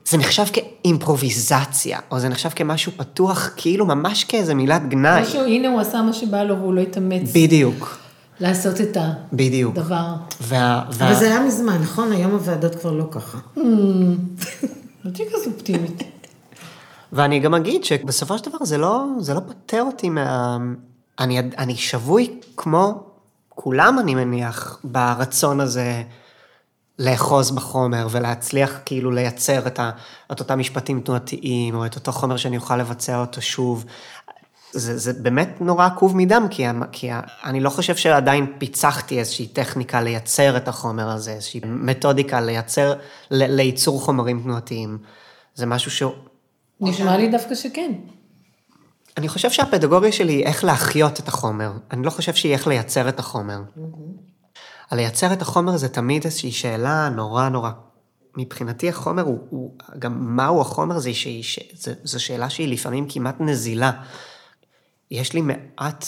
זה נחשב כאימפרוביזציה, או זה נחשב כמשהו פתוח, כאילו ממש כאיזה מילת גנאי. משהו, הנה הוא עשה מה שבא לו והוא לא התאמץ בדיוק, לעשות את בדיוק. הדבר. וה, וה... אבל זה היה מזמן, נכון? היום הוועדות כבר לא ככה. לא תהיי כזה אופטימית. ואני גם אגיד שבסופו של דבר זה לא, זה לא פוטר אותי מה... אני, אני שבוי כמו כולם, אני מניח, ברצון הזה לאחוז בחומר ולהצליח כאילו לייצר את, ה, את אותם משפטים תנועתיים, או את אותו חומר שאני אוכל לבצע אותו שוב. זה, זה באמת נורא עקוב מדם, כי, כי אני לא חושב שעדיין פיצחתי איזושהי טכניקה לייצר את החומר הזה, איזושהי מתודיקה לייצר, לייצור חומרים תנועתיים. זה משהו שהוא... נשמע לי דווקא שכן. אני חושב שהפדגוגיה שלי היא איך להחיות את החומר. אני לא חושב שהיא איך לייצר את החומר. על לייצר את החומר זה תמיד איזושהי שאלה נורא נורא... מבחינתי החומר הוא, הוא גם מהו החומר זה, שהיא, ש, זה, זו שאלה שהיא לפעמים כמעט נזילה. יש לי מעט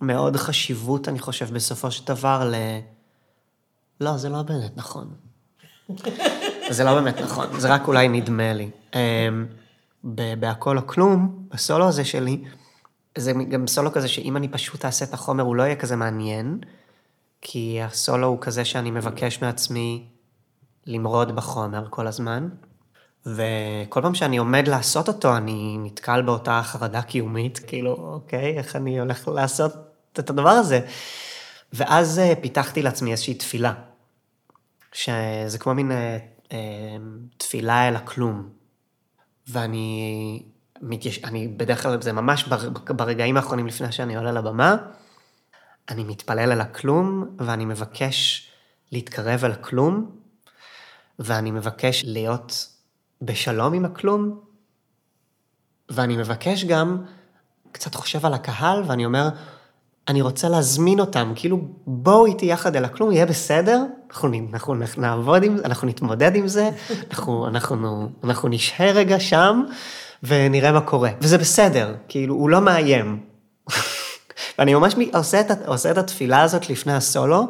מאוד חשיבות, אני חושב, בסופו של דבר ל... לא, זה לא באמת נכון. זה לא באמת נכון, זה רק אולי נדמה לי. בהכל או כלום, בסולו הזה שלי, זה גם סולו כזה שאם אני פשוט אעשה את החומר, הוא לא יהיה כזה מעניין, כי הסולו הוא כזה שאני מבקש מעצמי למרוד בחומר כל הזמן, וכל פעם שאני עומד לעשות אותו, אני נתקל באותה חרדה קיומית, כאילו, אוקיי, איך אני הולך לעשות את הדבר הזה? ואז אה, פיתחתי לעצמי איזושהי תפילה, שזה כמו מין אה, אה, תפילה אל הכלום. ואני מתייש... אני בדרך כלל, זה ממש בר... ברגעים האחרונים לפני שאני עולה לבמה, אני מתפלל על הכלום, ואני מבקש להתקרב אל הכלום, ואני מבקש להיות בשלום עם הכלום, ואני מבקש גם, קצת חושב על הקהל, ואני אומר, אני רוצה להזמין אותם, כאילו, בואו איתי יחד אל הכלום, יהיה בסדר, אנחנו, אנחנו, אנחנו נעבוד עם זה, אנחנו נתמודד עם זה, אנחנו, אנחנו, אנחנו נשהה רגע שם, ונראה מה קורה. וזה בסדר, כאילו, הוא לא מאיים. ואני ממש עושה את, עושה את התפילה הזאת לפני הסולו,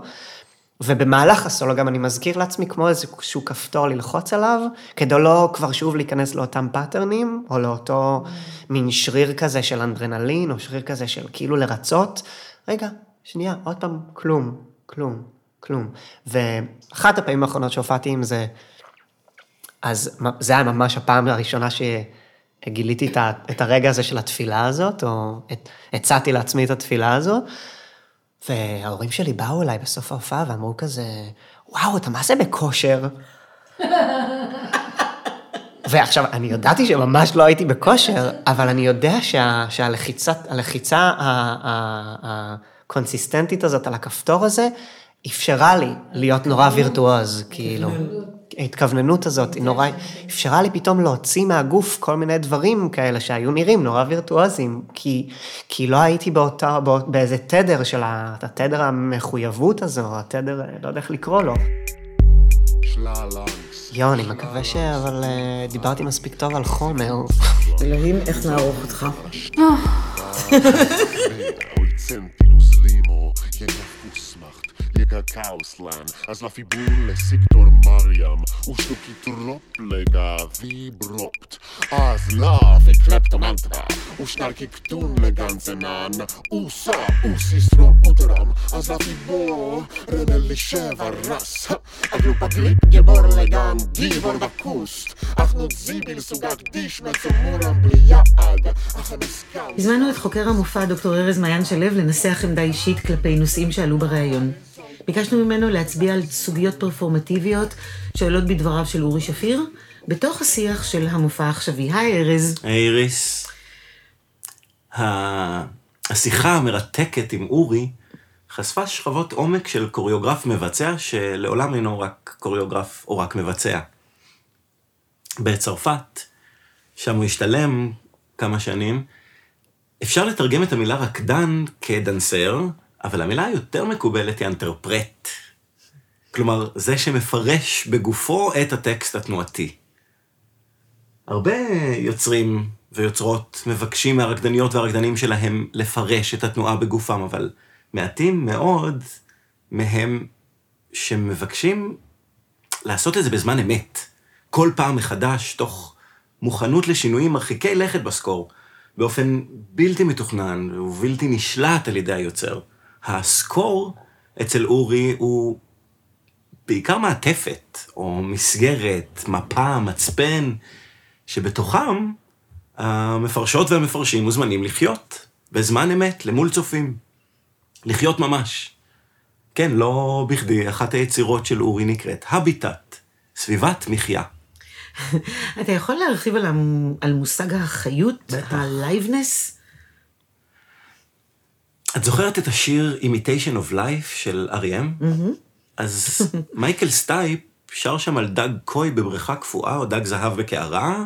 ובמהלך הסולו גם אני מזכיר לעצמי כמו איזשהו כפתור ללחוץ עליו, כדי לא כבר שוב להיכנס לאותם פאטרנים, או לאותו מין שריר כזה של אדרנלין, או שריר כזה של כאילו לרצות. רגע, שנייה, עוד פעם, כלום, כלום, כלום. ואחת הפעמים האחרונות שהופעתי עם זה, אז זה היה ממש הפעם הראשונה שגיליתי את הרגע הזה של התפילה הזאת, או הצעתי לעצמי את התפילה הזאת. וההורים שלי באו אליי בסוף ההופעה ואמרו כזה, וואו, אתה מה זה בכושר? ועכשיו, אני ידעתי שממש לא הייתי בכושר, אבל אני יודע שה, שהלחיצה, הלחיצה הקונסיסטנטית הזאת על הכפתור הזה, אפשרה לי להיות נורא וירטואוז, כאילו. ההתכווננות הזאת היא נורא, אפשרה לי פתאום להוציא מהגוף כל מיני דברים כאלה שהיו נראים נורא וירטואוזיים, כי, כי לא הייתי באותה, בא, באיזה תדר של התדר המחויבות הזו, התדר, לא יודע איך לקרוא לו. יואו, אני מקווה ש... אבל אה, דיברתי מספיק טוב על חומר. אלוהים, איך נערוך אותך? Kauslan, fibule Siktor Mariam, ustu ki lega vibropt, as la fi kleptomantra, ushtar ki ktun leganzenan, usa usisro utram, as la fibo rebelli sheva ras, agrupa glip gebor legan divor bakust, אך נוציא סוגה קדיש מצומורם בלי יעד, אך הנזכר... הזמנו את חוקר המופע דוקטור ארז מעיין שלו לנסח עמדה אישית כלפי נושאים שעלו בריאיון. ביקשנו ממנו להצביע על סוגיות פרפורמטיביות שעולות בדבריו של אורי שפיר, בתוך השיח של המופע העכשווי. היי ארז. היי איריס. השיחה המרתקת עם אורי חשפה שכבות עומק של קוריאוגרף מבצע, שלעולם אינו רק קוריאוגרף או רק מבצע. בצרפת, שם הוא השתלם כמה שנים, אפשר לתרגם את המילה רקדן כדנסר, אבל המילה היותר מקובלת היא אנטרפרט. כלומר, זה שמפרש בגופו את הטקסט התנועתי. הרבה יוצרים ויוצרות מבקשים מהרקדניות והרקדנים שלהם לפרש את התנועה בגופם, אבל מעטים מאוד מהם שמבקשים לעשות את זה בזמן אמת. כל פעם מחדש, תוך מוכנות לשינויים מרחיקי לכת בסקור, באופן בלתי מתוכנן ובלתי נשלט על ידי היוצר. הסקור אצל אורי הוא בעיקר מעטפת, או מסגרת, מפה, מצפן, שבתוכם המפרשות והמפרשים מוזמנים לחיות בזמן אמת, למול צופים. לחיות ממש. כן, לא בכדי, אחת היצירות של אורי נקראת Habitat, סביבת מחיה. אתה יכול להרחיב על, המ... על מושג החיות. ה-liveness? את זוכרת את השיר Imitation of Life של R.E.M? אז מייקל סטייפ שר שם על דג קוי בבריכה קפואה, או דג זהב בקערה,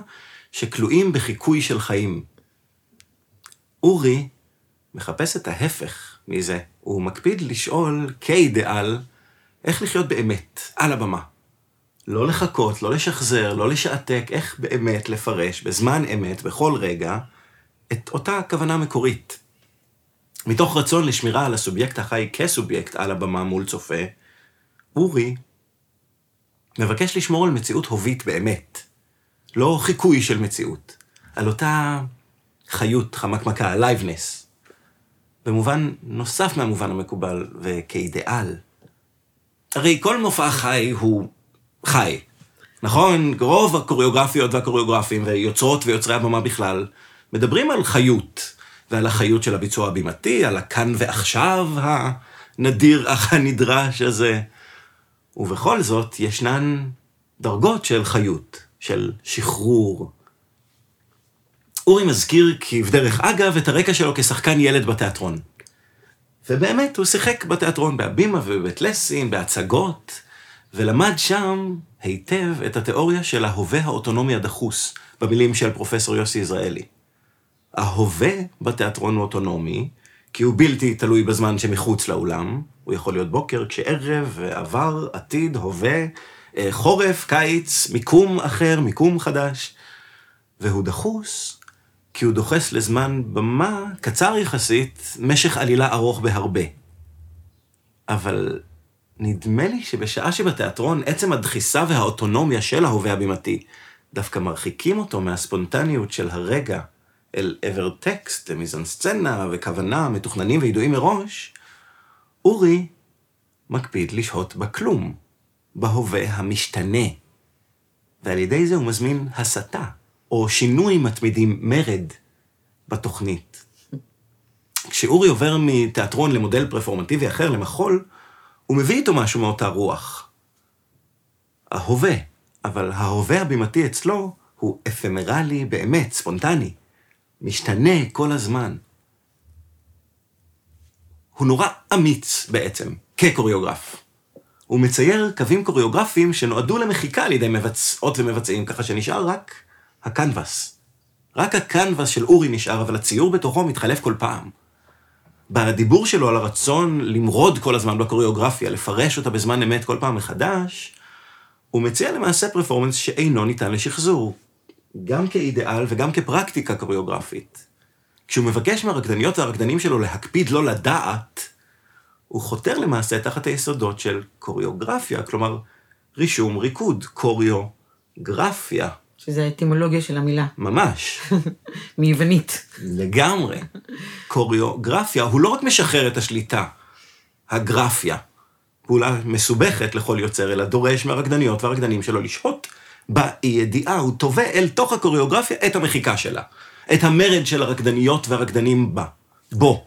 שכלואים בחיקוי של חיים. אורי מחפש את ההפך מזה. הוא מקפיד לשאול, כאידיאל, איך לחיות באמת, על הבמה. לא לחכות, לא לשחזר, לא לשעתק, איך באמת לפרש בזמן אמת, בכל רגע, את אותה כוונה מקורית. מתוך רצון לשמירה על הסובייקט החי כסובייקט על הבמה מול צופה, אורי מבקש לשמור על מציאות הובית באמת, לא חיקוי של מציאות, על אותה חיות, חמקמקה, liveness. במובן נוסף מהמובן המקובל וכאידיאל. הרי כל מופע חי הוא חי, נכון? רוב הקוריאוגרפיות והקוריאוגרפים ויוצרות ויוצרי הבמה בכלל מדברים על חיות, ועל החיות של הביצוע הבימתי, על הכאן ועכשיו הנדיר אך הנדרש הזה. ובכל זאת, ישנן דרגות של חיות, של שחרור. אורי מזכיר כבדרך אגב את הרקע שלו כשחקן ילד בתיאטרון. ובאמת, הוא שיחק בתיאטרון בהבימה ובבית לסין, בהצגות, ולמד שם היטב את התיאוריה של ההווה האוטונומי הדחוס, במילים של פרופסור יוסי יזרעאלי. ההווה בתיאטרון הוא אוטונומי, כי הוא בלתי תלוי בזמן שמחוץ לאולם. הוא יכול להיות בוקר, כשערב, עבר, עתיד, הווה, אה, חורף, קיץ, מיקום אחר, מיקום חדש. והוא דחוס, כי הוא דוחס לזמן במה קצר יחסית, משך עלילה ארוך בהרבה. אבל נדמה לי שבשעה שבתיאטרון עצם הדחיסה והאוטונומיה של ההווה הבימתי דווקא מרחיקים אותו מהספונטניות של הרגע אל עבר טקסט, מיזנסצנה וכוונה מתוכננים וידועים מראש, אורי מקפיד לשהות בכלום, בהווה המשתנה. ועל ידי זה הוא מזמין הסתה, או שינוי מתמידים, מרד, בתוכנית. כשאורי עובר מתיאטרון למודל פרפורמטיבי אחר, למחול, הוא מביא איתו משהו מאותה רוח. ההווה, אבל ההווה הבימתי אצלו הוא אפמרלי באמת, ספונטני. משתנה כל הזמן. הוא נורא אמיץ בעצם, כקוריאוגרף. הוא מצייר קווים קוריאוגרפיים שנועדו למחיקה על ידי מבצעות ומבצעים, ככה שנשאר רק הקנבס. רק הקנבס של אורי נשאר, אבל הציור בתוכו מתחלף כל פעם. בדיבור שלו על הרצון למרוד כל הזמן בקוריאוגרפיה, לפרש אותה בזמן אמת כל פעם מחדש, הוא מציע למעשה פרפורמנס שאינו ניתן לשחזור. גם כאידיאל וגם כפרקטיקה קוריאוגרפית. כשהוא מבקש מהרקדניות והרקדנים שלו להקפיד לא לדעת, הוא חותר למעשה תחת היסודות של קוריאוגרפיה, כלומר, רישום, ריקוד, קוריאוגרפיה. שזה האטימולוגיה של המילה, ממש, מיוונית. לגמרי. קוריאוגרפיה, הוא לא רק משחרר את השליטה, הגרפיה, פעולה מסובכת לכל יוצר, אלא דורש מהרקדניות והרקדנים שלו לשהות בידיעה, הוא תובע אל תוך הקוריאוגרפיה את המחיקה שלה. את המרד של הרקדניות והרקדנים בה. בו.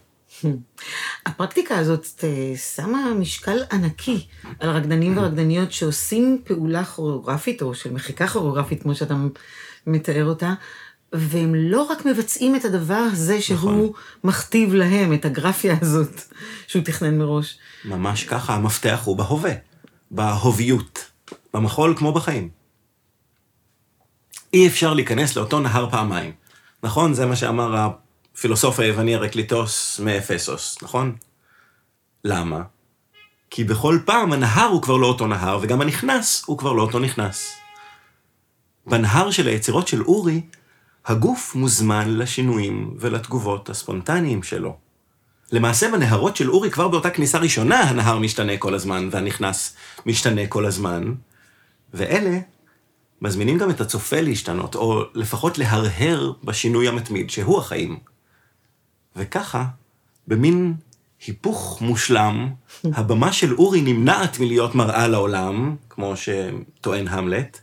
הפרקטיקה הזאת אה, שמה משקל ענקי על רקדנים ורקדניות שעושים פעולה כוריאוגרפית, או של מחיקה כוריאוגרפית, כמו שאתה מתאר אותה, והם לא רק מבצעים את הדבר הזה שהוא נכון. מכתיב להם, את הגרפיה הזאת שהוא תכנן מראש. ממש ככה, המפתח הוא בהווה. בהוביות. במחול כמו בחיים. אי אפשר להיכנס לאותו נהר פעמיים. נכון? זה מה שאמר הפילוסוף היווני הרקליטוס מאפסוס, נכון? למה? כי בכל פעם הנהר הוא כבר לא אותו נהר, וגם הנכנס הוא כבר לא אותו נכנס. בנהר של היצירות של אורי, הגוף מוזמן לשינויים ולתגובות הספונטניים שלו. למעשה בנהרות של אורי כבר באותה כניסה ראשונה הנהר משתנה כל הזמן והנכנס משתנה כל הזמן, ואלה מזמינים גם את הצופה להשתנות, או לפחות להרהר בשינוי המתמיד שהוא החיים. וככה, במין היפוך מושלם, הבמה של אורי נמנעת מלהיות מראה לעולם, כמו שטוען המלט,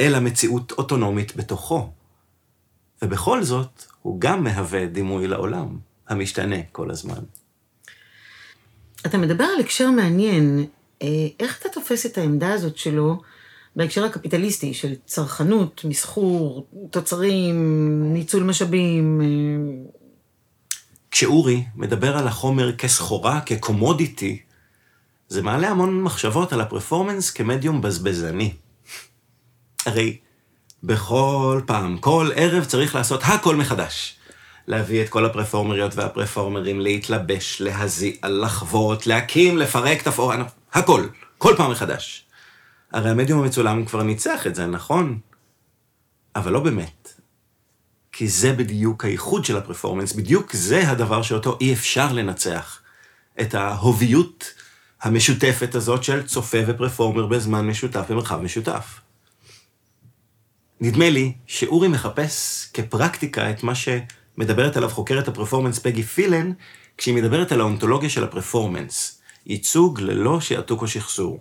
אלא מציאות אוטונומית בתוכו. ובכל זאת, הוא גם מהווה דימוי לעולם, המשתנה כל הזמן. אתה מדבר על הקשר מעניין. אה, איך אתה תופס את העמדה הזאת שלו בהקשר הקפיטליסטי של צרכנות, מסחור, תוצרים, ניצול משאבים? אה, כשאורי מדבר על החומר כסחורה, כקומודיטי, זה מעלה המון מחשבות על הפרפורמנס כמדיום בזבזני. הרי בכל פעם, כל ערב צריך לעשות הכל מחדש. להביא את כל הפרפורמריות והפרפורמרים, להתלבש, להזיע, לחוות, להקים, לפרק, תפאור, הכל, כל פעם מחדש. הרי המדיום המצולם כבר ניצח את זה, נכון? אבל לא באמת. כי זה בדיוק הייחוד של הפרפורמנס, בדיוק זה הדבר שאותו אי אפשר לנצח. את ההוביות המשותפת הזאת של צופה ופרפורמר בזמן משותף במרחב משותף. נדמה לי שאורי מחפש כפרקטיקה את מה שמדברת עליו חוקרת הפרפורמנס פגי פילן, כשהיא מדברת על האונתולוגיה של הפרפורמנס, ייצוג ללא שעתוק או שחזור.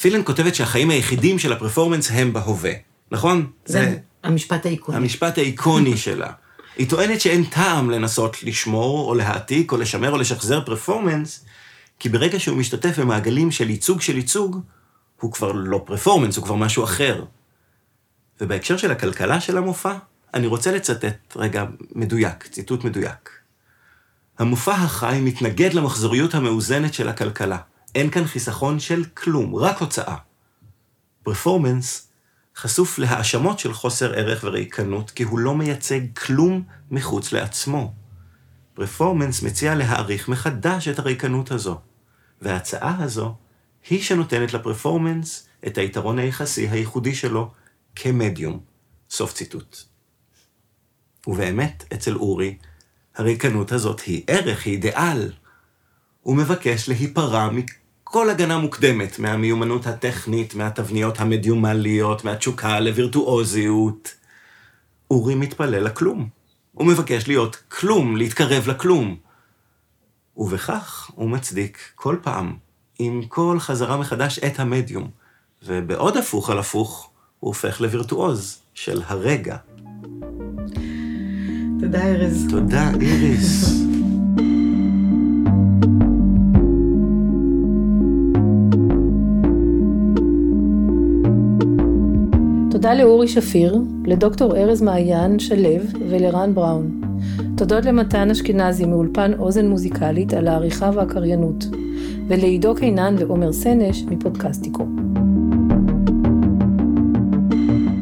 פילן כותבת שהחיים היחידים של הפרפורמנס הם בהווה, נכון? זה, זה המשפט האיקוני. המשפט האיקוני שלה. היא טוענת שאין טעם לנסות לשמור, או להעתיק, או לשמר, או לשחזר פרפורמנס, כי ברגע שהוא משתתף במעגלים של ייצוג של ייצוג, הוא כבר לא פרפורמנס, הוא כבר משהו אחר. ובהקשר של הכלכלה של המופע, אני רוצה לצטט רגע מדויק, ציטוט מדויק. המופע החי מתנגד למחזוריות המאוזנת של הכלכלה. אין כאן חיסכון של כלום, רק הוצאה. פרפורמנס חשוף להאשמות של חוסר ערך וריקנות, כי הוא לא מייצג כלום מחוץ לעצמו. פרפורמנס מציע להעריך מחדש את הריקנות הזו, וההצעה הזו היא שנותנת לפרפורמנס את היתרון היחסי הייחודי שלו כמדיום. סוף ציטוט. ובאמת, אצל אורי, הריקנות הזאת היא ערך, היא אידיאל. הוא מבקש להיפרע מכל הגנה מוקדמת מהמיומנות הטכנית, מהתבניות המדיומליות, מהתשוקה לווירטואוזיות. אורי מתפלל לכלום. הוא מבקש להיות כלום, להתקרב לכלום. ובכך הוא מצדיק כל פעם, עם כל חזרה מחדש, את המדיום. ובעוד הפוך על הפוך, הוא הופך לווירטואוז של הרגע. תודה, ארז. תודה, איריס. תודה לאורי שפיר, לדוקטור ארז מעיין שלו ולרן בראון. תודות למתן אשכנזי מאולפן אוזן מוזיקלית על העריכה והקריינות, ולעידו קינן ועומר סנש מפודקסטיקו.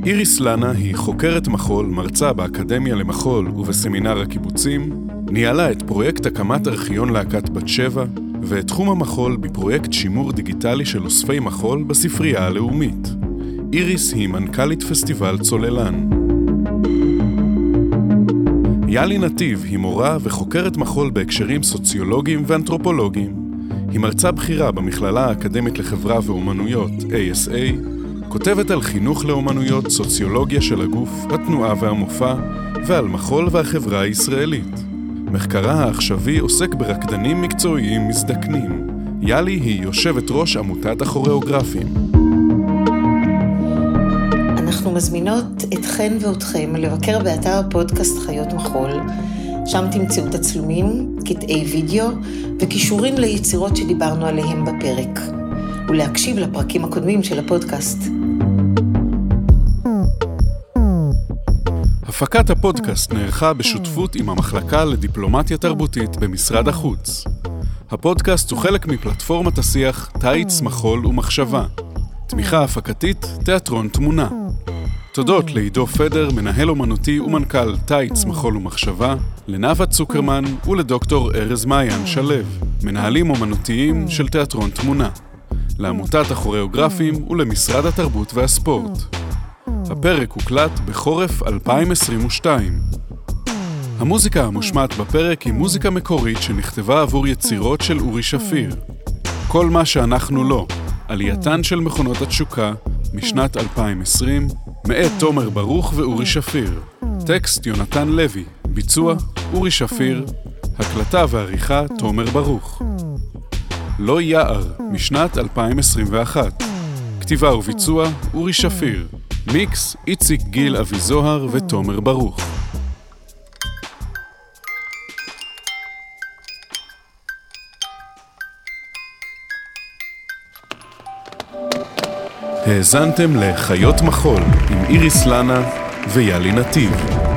איריס לנה היא חוקרת מחול, מרצה באקדמיה למחול ובסמינר הקיבוצים, ניהלה את פרויקט הקמת ארכיון להקת בת שבע, ואת תחום המחול בפרויקט שימור דיגיטלי של אוספי מחול בספרייה הלאומית. איריס היא מנכ"לית פסטיבל צוללן. יאלי נתיב היא מורה וחוקרת מחול בהקשרים סוציולוגיים ואנתרופולוגיים. היא מרצה בכירה במכללה האקדמית לחברה ואומנויות, ASA, כותבת על חינוך לאומנויות, סוציולוגיה של הגוף, התנועה והמופע, ועל מחול והחברה הישראלית. מחקרה העכשווי עוסק ברקדנים מקצועיים מזדקנים. יאלי היא יושבת ראש עמותת הכוריאוגרפים. אנחנו מזמינות אתכן ואתכם לבקר באתר הפודקאסט חיות מחול, שם תמצאו תצלומים, קטעי וידאו וכישורים ליצירות שדיברנו עליהם בפרק, ולהקשיב לפרקים הקודמים של הפודקאסט. הפקת הפודקאסט נערכה בשותפות עם המחלקה לדיפלומטיה תרבותית במשרד החוץ. הפודקאסט הוא חלק מפלטפורמת השיח תיץ, מחול ומחשבה. תמיכה הפקתית, תיאטרון תמונה. תודות לעידו פדר, מנהל אומנותי ומנכ"ל תיץ, מחול ומחשבה, לנאוה צוקרמן ולדוקטור ארז מעיין שלו. מנהלים אומנותיים של תיאטרון תמונה, לעמותת הכוריאוגרפים ולמשרד התרבות והספורט. הפרק הוקלט בחורף 2022. המוזיקה המושמעת בפרק היא מוזיקה מקורית שנכתבה עבור יצירות של אורי שפיר. כל מה שאנחנו לא, עלייתן של מכונות התשוקה, משנת 2020, מאת תומר ברוך ואורי שפיר. טקסט יונתן לוי, ביצוע אורי שפיר, הקלטה ועריכה תומר ברוך. לא יער, משנת 2021. כתיבה וביצוע אורי שפיר. מיקס איציק גיל אבי זוהר ותומר ברוך. האזנתם לחיות מחול עם איריס לנה ויאלי נתיב.